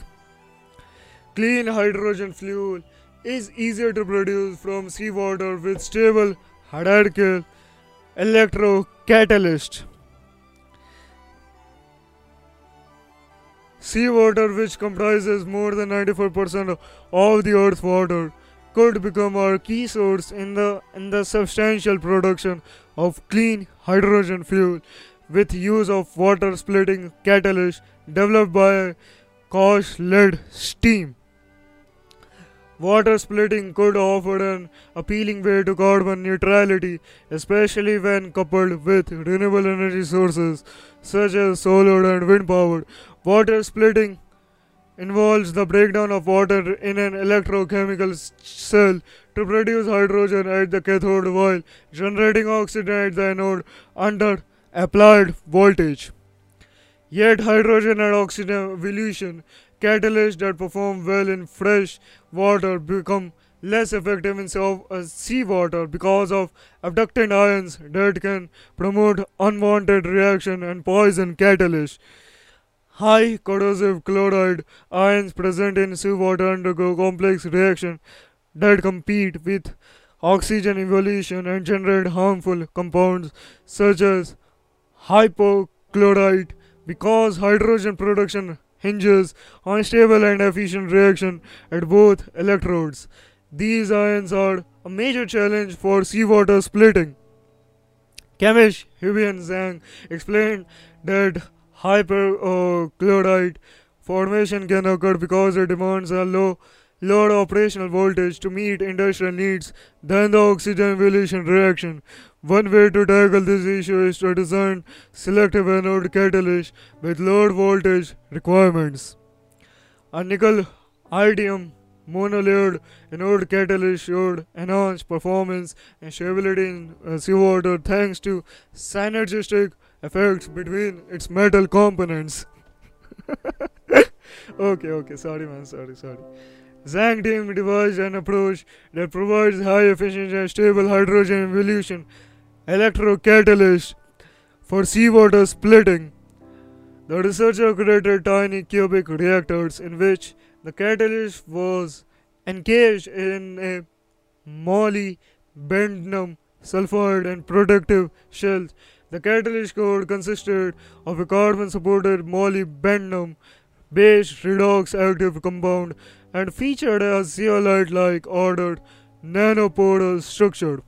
Clean hydrogen fuel is easier to produce from seawater with stable hierarchical electrocatalyst. Seawater, which comprises more than 94% of the Earth's water, could become our key source in the in the substantial production of clean hydrogen fuel with use of water splitting catalyst developed by KAUST led steam. Water splitting could offer an appealing way to carbon neutrality, especially when coupled with renewable energy sources such as solar and wind power. Water splitting involves the breakdown of water in an electrochemical cell to produce hydrogen at the cathode while generating oxygen at the anode under applied voltage. Yet hydrogen and oxygen evolution catalysts that perform well in fresh water become less effective in uh, seawater because of abductant ions that can promote unwanted reaction and poison catalysts. High corrosive chloride ions present in seawater undergo complex reactions that compete with oxygen evolution and generate harmful compounds such as hypochlorite because hydrogen production hinges on stable and efficient reaction at both electrodes. These ions are a major challenge for seawater splitting. Chemist Huabin Zhang explained that hypochlorite formation can occur because it demands a low lower operational voltage to meet industrial needs than the oxygen evolution reaction. One way to tackle this issue is to design selective anode catalysts with lower voltage requirements. A nickel iodine monolayered anode catalyst showed enhanced performance and stability in uh, seawater thanks to synergistic effects between its metal components. okay, okay, sorry man, sorry, sorry. Zhang team devised an approach that provides high efficiency and stable hydrogen evolution electrocatalyst for seawater splitting. The researcher created tiny cubic reactors in which the catalyst was engaged in a molybdenum sulfide and protective shells the catalyst code consisted of a carbon supported molybdenum based redox active compound and featured a zeolite like ordered nanoporous structure.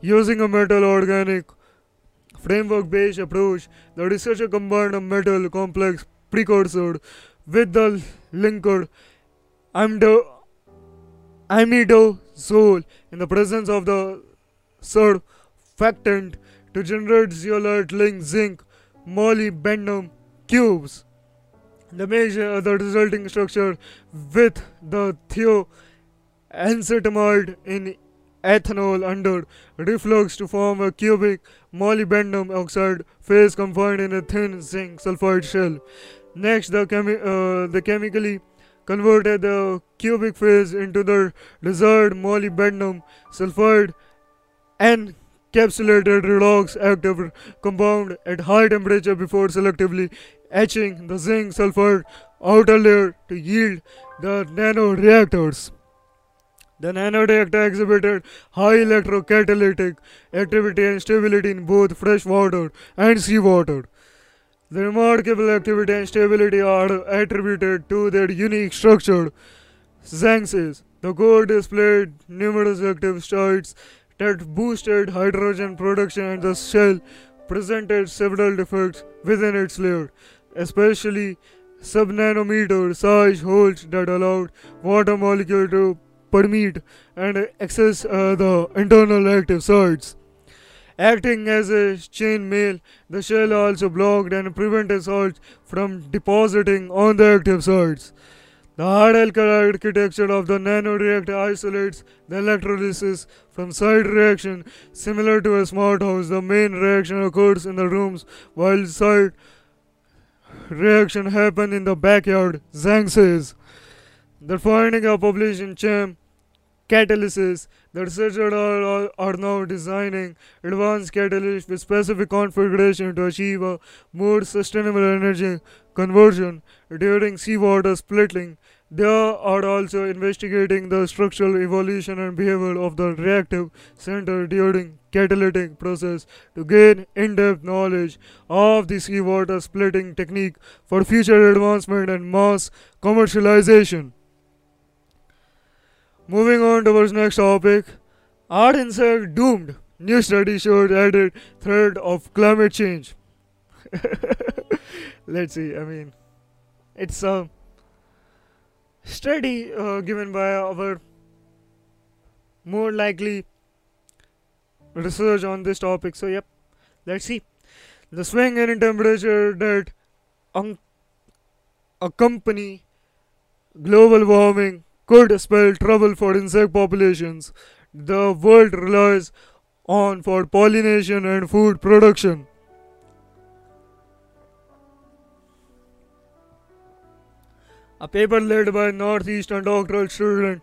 Using a metal organic framework based approach, the researcher combined a metal complex precursor with the linker imidazole in the presence of the surfactant to generate zeolite linked zinc molybdenum cubes. The measure the resulting structure with the thioacetamide in ethanol under reflux to form a cubic molybdenum oxide phase confined in a thin zinc sulfide shell. Next, the, chemi- uh, the chemically converted the cubic phase into the desired molybdenum sulfide and encapsulated redox active compound at high temperature before selectively etching the zinc sulfide outer layer to yield the nanoreactors. The nanoreactor exhibited high electrocatalytic activity and stability in both fresh water and seawater. The remarkable activity and stability are attributed to their unique structure. Says the core displayed numerous active sites that boosted hydrogen production and the shell presented several defects within its layer, especially subnanometer size holes that allowed water molecule to permeate and access uh, the internal active sites. Acting as a chain mail, the shell also blocked and prevented salts from depositing on the active sites. The hard alkali architecture of the nanoreactor isolates the electrolysis from side reaction. Similar to a smart house, the main reaction occurs in the rooms while side reaction happen in the backyard, Zhang says. The finding of published in CHEM catalysis. The researchers are, are now designing advanced catalysts with specific configuration to achieve a more sustainable energy conversion during seawater splitting. They are also investigating the structural evolution and behavior of the reactive center during catalytic process to gain in-depth knowledge of the seawater splitting technique for future advancement and mass commercialization. Moving on to our next topic, are insects doomed? New study showed added threat of climate change. Let's see. I mean, it's a study uh, given by our more likely research on this topic. So, yep, let's see. The swing in temperature that un- accompany global warming could spell trouble for insect populations the world relies on for pollination and food production. A paper led by Northeastern doctoral student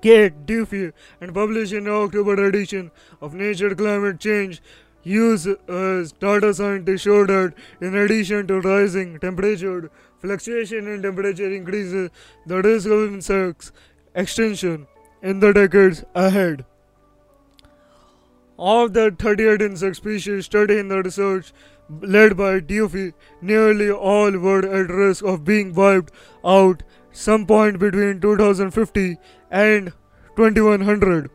Kate Duffy and published in the October edition of Nature Climate Change uses data scientists show that in addition to rising temperature, fluctuation in temperature increases the risk of insects extinction in the decades ahead. Of the 38 insect species studied in the research led by Duffy, nearly all were at risk of being wiped out some point between 2050 and 2100.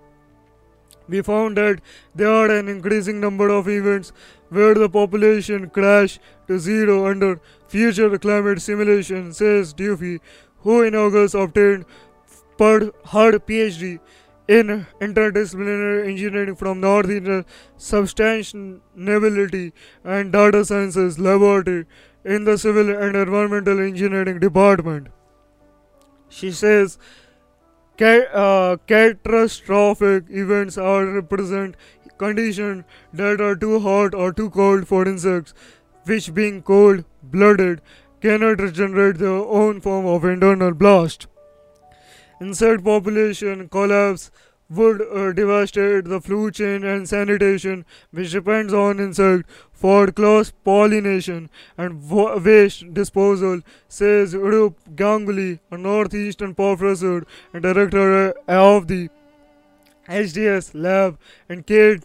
We found that there are an increasing number of events where the population crash to zero under future climate simulation, says Duffy, who in August obtained her PhD in interdisciplinary engineering from Northeastern Sustainability and Data Sciences Laboratory in the Civil and Environmental Engineering Department. She says uh, catastrophic events are represent conditions that are too hot or too cold for insects, which being cold blooded cannot regenerate their own form of internal blast. Insect population collapse would uh, devastate the food chain and sanitation, which depends on insect for close pollination and waste disposal, says Auroop Ganguly, a northeastern professor and director of the HDS lab and Kate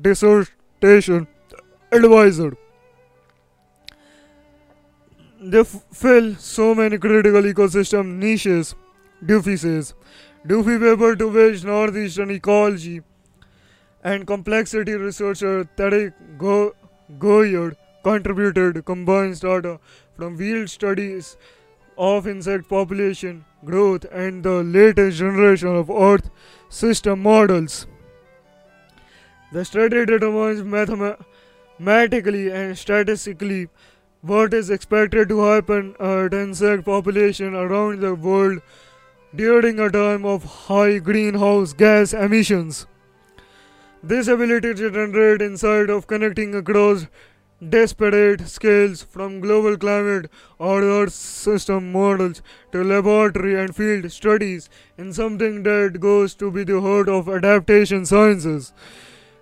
dissertation advisor. They fill so many critical ecosystem niches, Duffy says. Duffy paper to which Northeastern ecology and complexity researcher Tarek Go- Gouhier contributed combines data from field studies of insect population growth and the latest generation of Earth system models. The study determines mathematically and statistically what is expected to happen at insect population around the world during a time of high greenhouse gas emissions. This ability to generate insight of connecting across disparate scales from global climate or Earth system models to laboratory and field studies in something that goes to be the heart of adaptation sciences.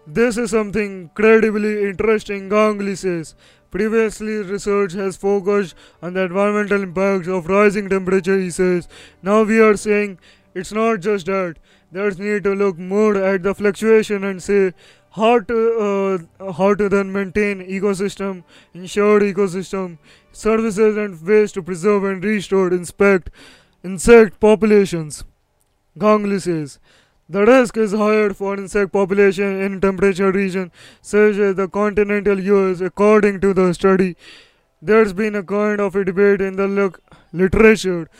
This is something incredibly interesting, Ganguly says. Previously, research has focused on the environmental impacts of rising temperature, he says. Now we are saying it's not just that. There's need to look more at the fluctuation and say how to uh, how to then maintain ecosystem, ensure ecosystem services and ways to preserve and restore inspect insect populations. Ganguly says. The risk is higher for insect population in temperature region such as the continental US according to the study. There's been a kind of a debate in the literature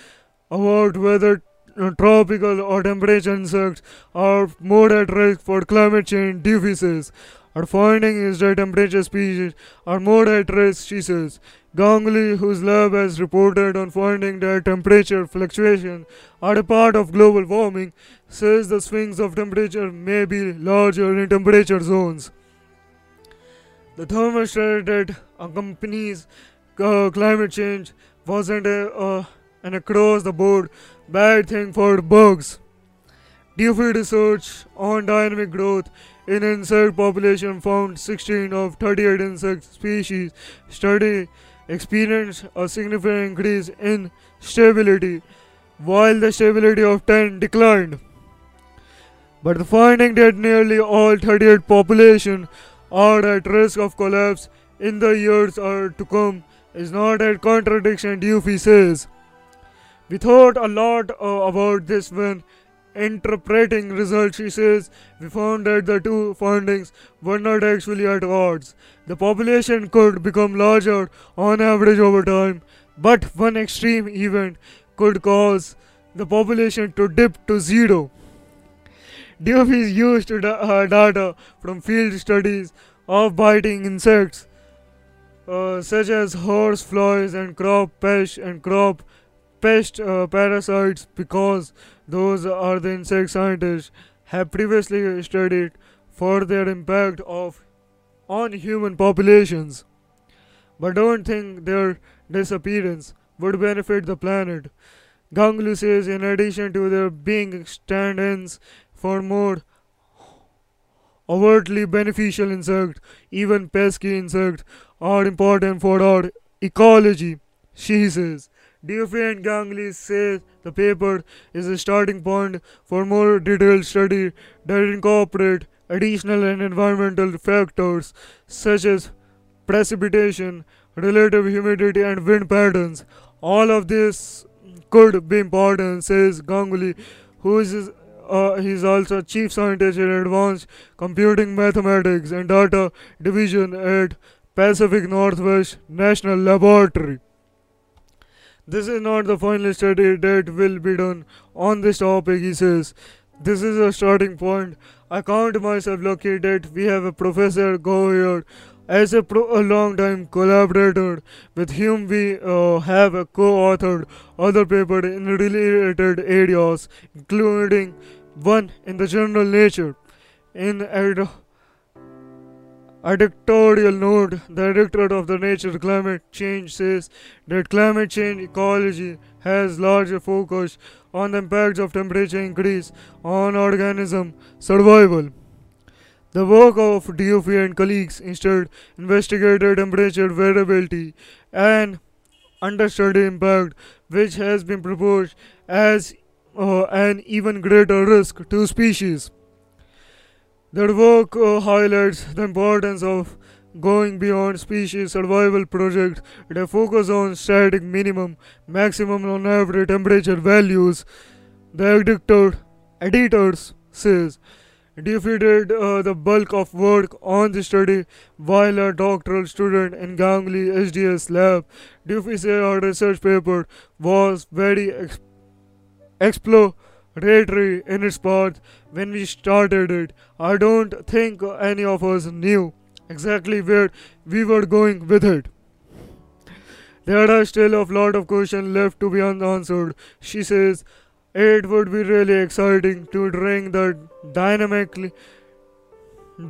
about whether uh, tropical or temperature insects are more at risk for climate change deficits. Our finding is that temperature species are more at risk, she says. Ganguly, whose lab has reported on finding that temperature fluctuations are a part of global warming, says the swings of temperature may be larger in temperature zones. The thermostat that accompanies uh, climate change wasn't a, uh, an across the board bad thing for bugs. Duffy research on dynamic growth in insect population found 16 of 38 insect species study experienced a significant increase in stability, while the stability of 10 declined. But the finding that nearly all 38 population are at risk of collapse in the years to come is not a contradiction, Duffy says. We thought a lot uh, about this when interpreting results, she says, we found that the two findings were not actually at odds. The population could become larger on average over time, but one extreme event could cause the population to dip to zero. Duffy used da- uh, data from field studies of biting insects, uh, such as horse flies and crop pest and crop pest uh, parasites, because those are the insect scientists have previously studied for their impact of on human populations, but don't think their disappearance would benefit the planet. Ganguly says, in addition to their being stand-ins for more overtly beneficial insects, even pesky insects are important for our ecology. She says. Duffy and Ganguly say the paper is a starting point for more detailed study that incorporate additional and environmental factors such as precipitation, relative humidity, and wind patterns. All of this could be important, says Ganguly, who is uh, he's also chief scientist in advanced computing mathematics and data division at Pacific Northwest National Laboratory. This is not the final study that will be done on this topic, he says. This is a starting point. I count myself lucky that we have a professor go here as a, pro- a long time collaborator with whom we uh, have co-authored other papers in related areas, including one in the journal Nature. In editorial note, the director of the Nature Climate Change says that climate change ecology has larger focus on the impacts of temperature increase on organism survival. The work of Duffy and colleagues instead investigated temperature variability and understudy impact, which has been proposed as uh, an even greater risk to species. Their work uh, highlights the importance of going beyond species survival projects that focus on static minimum, maximum on average temperature values. The editor, editors says did uh, the bulk of work on the study while a doctoral student in Ganguly SDS lab. Duffy said our research paper was very exploratory in its part when we started it. I don't think any of us knew exactly where we were going with it. There are still a lot of questions left to be unanswered. She says it would be really exciting to bring the dynamically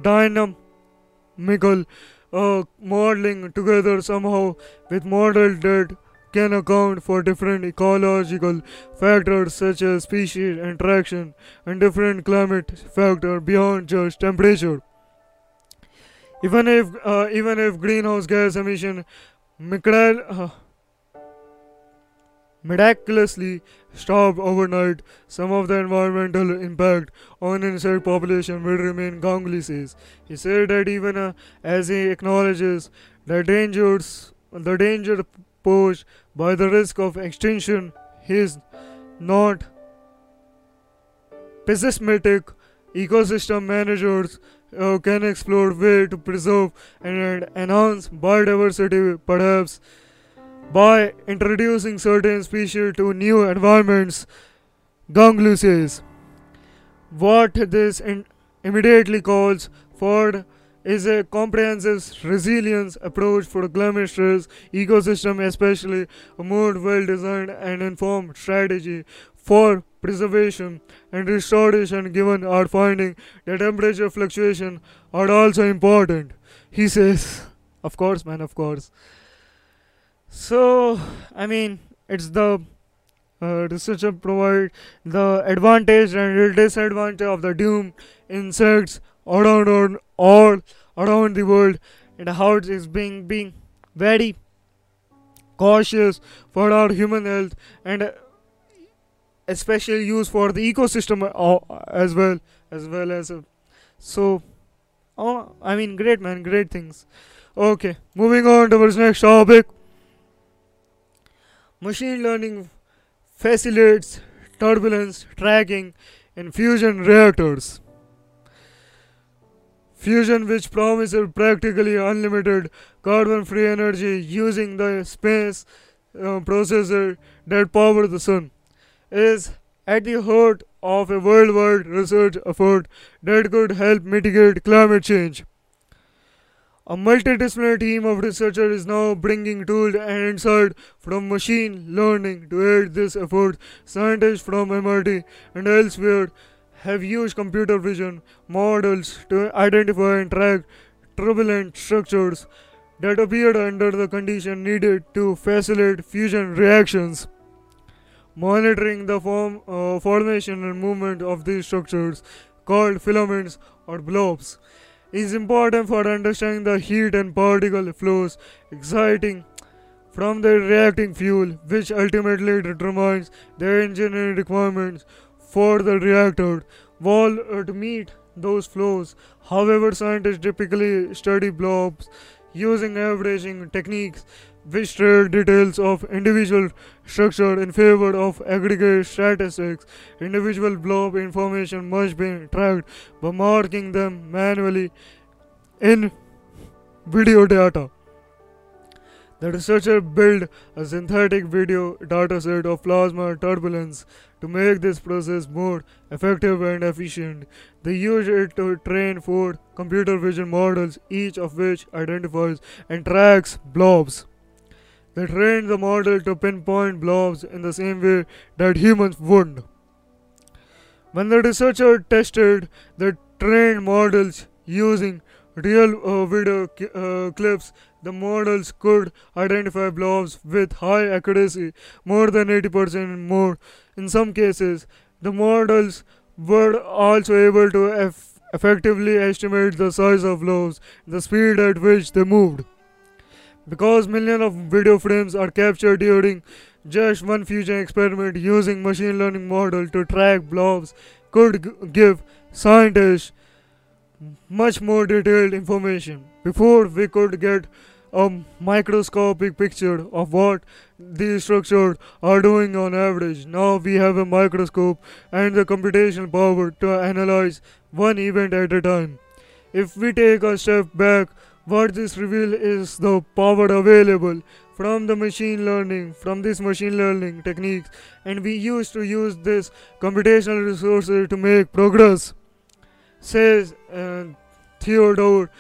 dynamical uh, modeling together somehow with models that can account for different ecological factors such as species interaction and different climate factors beyond just temperature. even if uh, even if greenhouse gas emission uh, miraculously stopped overnight, some of the environmental impact on insect population will remain. Ganguly says. He said that even uh, as he acknowledges the dangers, the danger posed by the risk of extinction, he is not pessimistic. Ecosystem managers uh, can explore ways to preserve and enhance biodiversity, perhaps by introducing certain species to new environments. Ganguly says. What this in- immediately calls for is a comprehensive resilience approach for climate stress ecosystem, especially a more well designed and informed strategy for preservation and restoration given our finding that temperature fluctuation are also important. He says, of course, man, of course. So, I mean, it's the uh, researcher provide the advantage and disadvantage of the doom insects around on all around the world. And how it is being being very cautious for our human health and especially use for the ecosystem uh, as well as well as uh, so oh i mean great man great things. Okay moving on to our next topic. Machine learning facilitates turbulence tracking in fusion reactors. Fusion, which promises practically unlimited carbon free energy using the space uh, processor that powers the sun, is at the heart of a worldwide research effort that could help mitigate climate change. A multidisciplinary team of researchers is now bringing tools and insight from machine learning to aid this effort. Scientists from MIT and elsewhere have used computer vision models to identify and track turbulent structures that appeared under the condition needed to facilitate fusion reactions. Monitoring the form, uh, formation and movement of these structures, called filaments or blobs, is important for understanding the heat and particle flows exciting from the reacting fuel, which ultimately determines the engineering requirements for the reactor. wall to meet those flows, however, scientists typically study blobs using averaging techniques which trade details of individual structure in favor of aggregate statistics. Individual blob information must be tracked by marking them manually in video data. The researcher built a synthetic video dataset of plasma turbulence to make this process more effective and efficient. They used it to train four computer vision models, each of which identifies and tracks blobs. They trained the model to pinpoint blobs in the same way that humans would. When the researcher tested the trained models using real uh, video uh, clips, the models could identify blobs with high accuracy, more than 80% more. In some cases, the models were also able to eff- effectively estimate the size of blobs, the speed at which they moved. Because millions of video frames are captured during just one fusion experiment using machine learning model to track blobs could g- give scientists much more detailed information. Before we could get a microscopic picture of what these structures are doing on average. Now we have a microscope and the computational power to analyze one event at a time. If we take a step back, what this reveals is the power available from the machine learning, from this machine learning techniques, and we used to use this computational resources to make progress, says uh, Theodore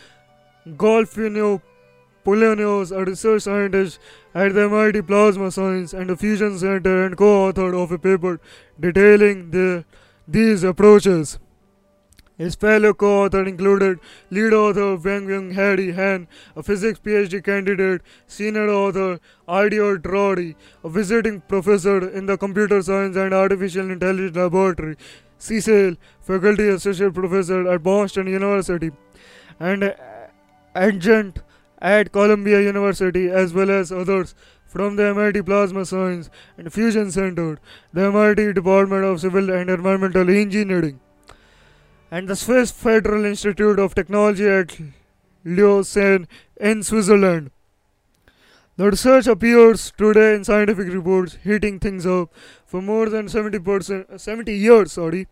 Golfino Polonius, a research scientist at the MIT Plasma Science and Fusion Center and co-author of a paper detailing the, these approaches. His fellow co-author included lead author Woonghee Harry Han, a physics PhD candidate, senior author Iddo Drori, a visiting professor in the Computer Science and Artificial Intelligence Laboratory, CSAIL, faculty associate professor at Boston University, and uh, adjunct at Columbia University as well as others from the MIT Plasma Science and Fusion Center, the MIT Department of Civil and Environmental Engineering, and the Swiss Federal Institute of Technology at Lausanne in Switzerland. The research appears today in scientific reports, heating things up for more than 70%, 70 years. Sorry,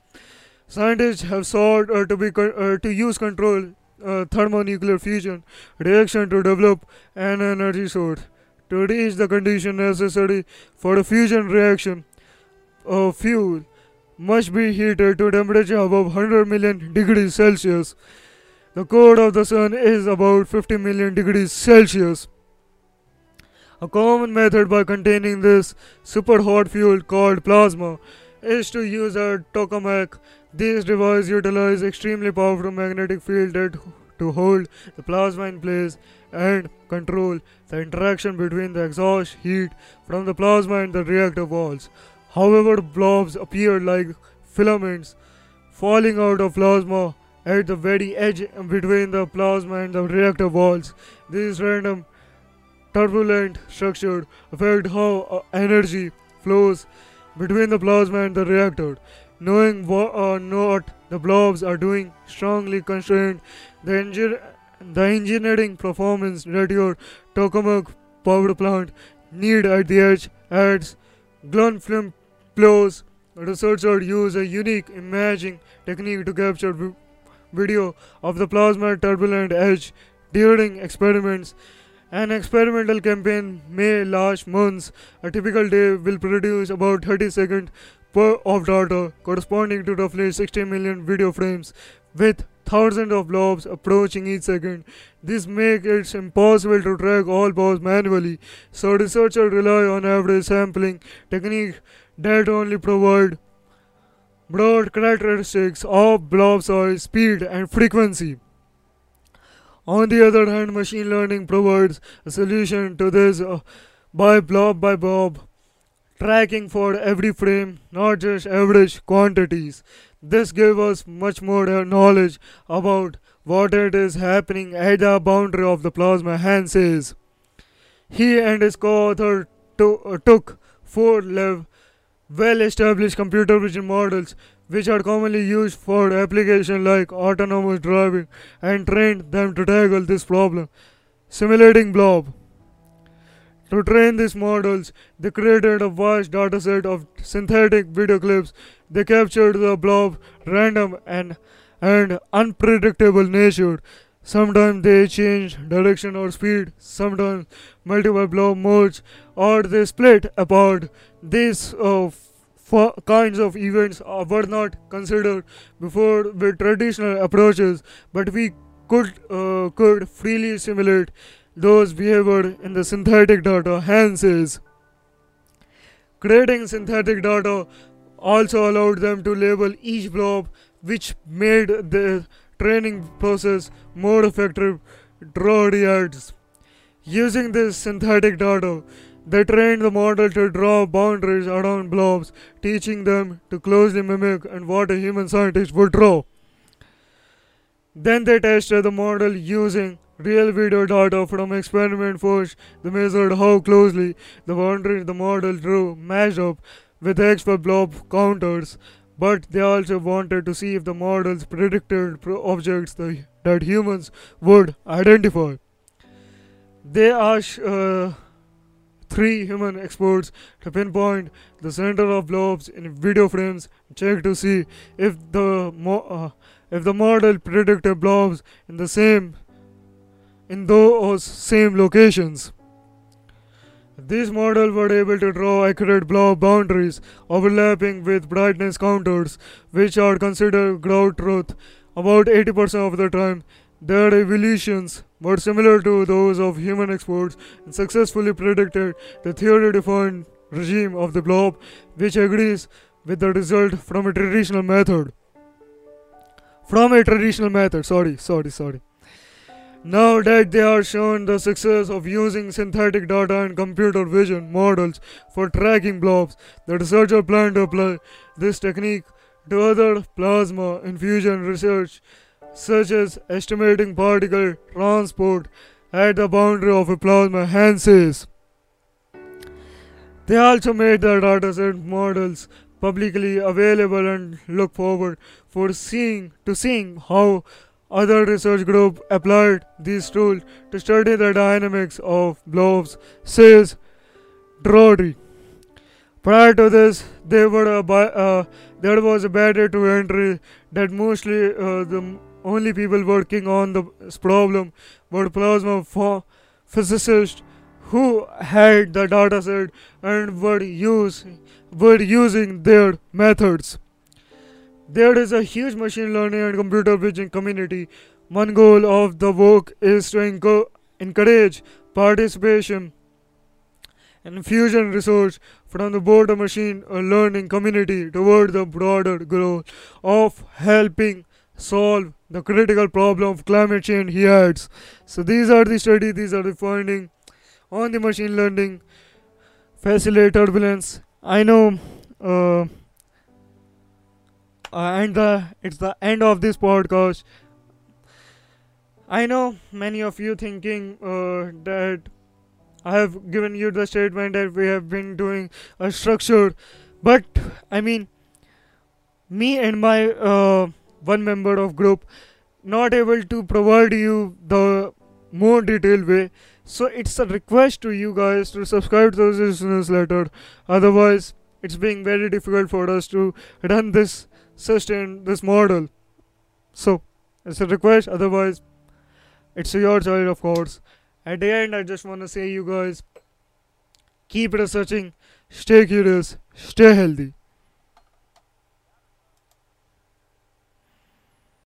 scientists have sought uh, to be uh, to use control uh, thermonuclear fusion reaction to develop an energy source to reach the condition necessary for the fusion reaction A fuel must be heated to temperature above 100 million degrees Celsius. The core of the sun is about 50 million degrees Celsius. A common method by containing this super hot fuel called plasma is to use a tokamak. These devices utilize extremely powerful magnetic field to hold the plasma in place and control the interaction between the exhaust heat from the plasma and the reactor walls. However, blobs appear like filaments falling out of plasma at the very edge between the plasma and the reactor walls. These random turbulent structure affect how uh, energy flows between the plasma and the reactor. Knowing what or not the blobs are doing strongly constrained the, engi- the engineering performance that your tokamak power plant need at the edge adds glon film flows. Researchers use a unique imaging technique to capture vi- video of the plasma turbulent edge during experiments. An experimental campaign may last months. A typical day will produce about 30 seconds per of data, corresponding to roughly 60 million video frames, with thousands of blobs approaching each second. This makes it impossible to track all blobs manually, so researchers rely on average sampling technique that only provide broad characteristics of blob size, speed, and frequency. On the other hand, machine learning provides a solution to this uh, by blob by blob tracking for every frame, not just average quantities. This gave us much more uh, knowledge about what it is happening at the boundary of the plasma, Han says. He and his co-author to, uh, took four lev- well-established computer vision models which are commonly used for applications like autonomous driving and trained them to tackle this problem, simulating blob. To train these models, they created a vast dataset of synthetic video clips. They captured the blob random and and unpredictable nature. Sometimes they change direction or speed, sometimes multiple blob merge or they split apart. These uh, kinds of events uh, were not considered before with traditional approaches, but we could uh, could freely simulate those behavior in the synthetic data. Hence, says creating synthetic data also allowed them to label each blob, which made the training process more effective. Draw reacts. Using this synthetic data, they trained the model to draw boundaries around blobs, teaching them to closely mimic and what a human scientist would draw. Then they tested the model using real video data from experiment first. They measured how closely the boundaries the model drew matched up with expert blob counters, but they also wanted to see if the models predicted objects that humans would identify. They asked uh, three human experts to pinpoint the center of blobs in video frames, check to see if the uh, if the model predicted blobs in the same in those same locations. These models were able to draw accurate blob boundaries overlapping with brightness contours, which are considered ground truth about 80% of the time. Their evolutions were similar to those of human experts and successfully predicted the theory defined regime of the blob, which agrees with the result from a traditional method. From a traditional method, sorry, sorry, sorry. Now that they are shown the success of using synthetic data and computer vision models for tracking blobs, the researchers plan to apply this technique to other plasma infusion research such as estimating particle transport at the boundary of a plasma, says. They also made the dataset models publicly available and look forward for seeing to seeing how other research group applied these tools to study the dynamics of blobs, says Drori. Prior to this, there, uh, there was a barrier to entry that mostly uh, the only people working on the problem were plasma physicists who had the dataset and were, use, were using their methods. There is a huge machine learning and computer vision community. One goal of the work is to encourage participation and fusion research from the broader machine learning community toward the broader goal of helping solve the critical problem of climate change, he adds. So these are the studies, these are the findings on the machine learning facilitate turbulence. I know uh, and the it's the end of this podcast. I know many of you thinking uh, that I have given you the statement that we have been doing a structure, but I mean, me and my uh, one member of group not able to provide you the more detailed way. So it's a request to you guys to subscribe to this newsletter. Otherwise, it's being very difficult for us to run this sustain this model. So it's a request. Otherwise, it's your choice, of course. At the end, I just want to say, you guys, keep researching, stay curious, stay healthy.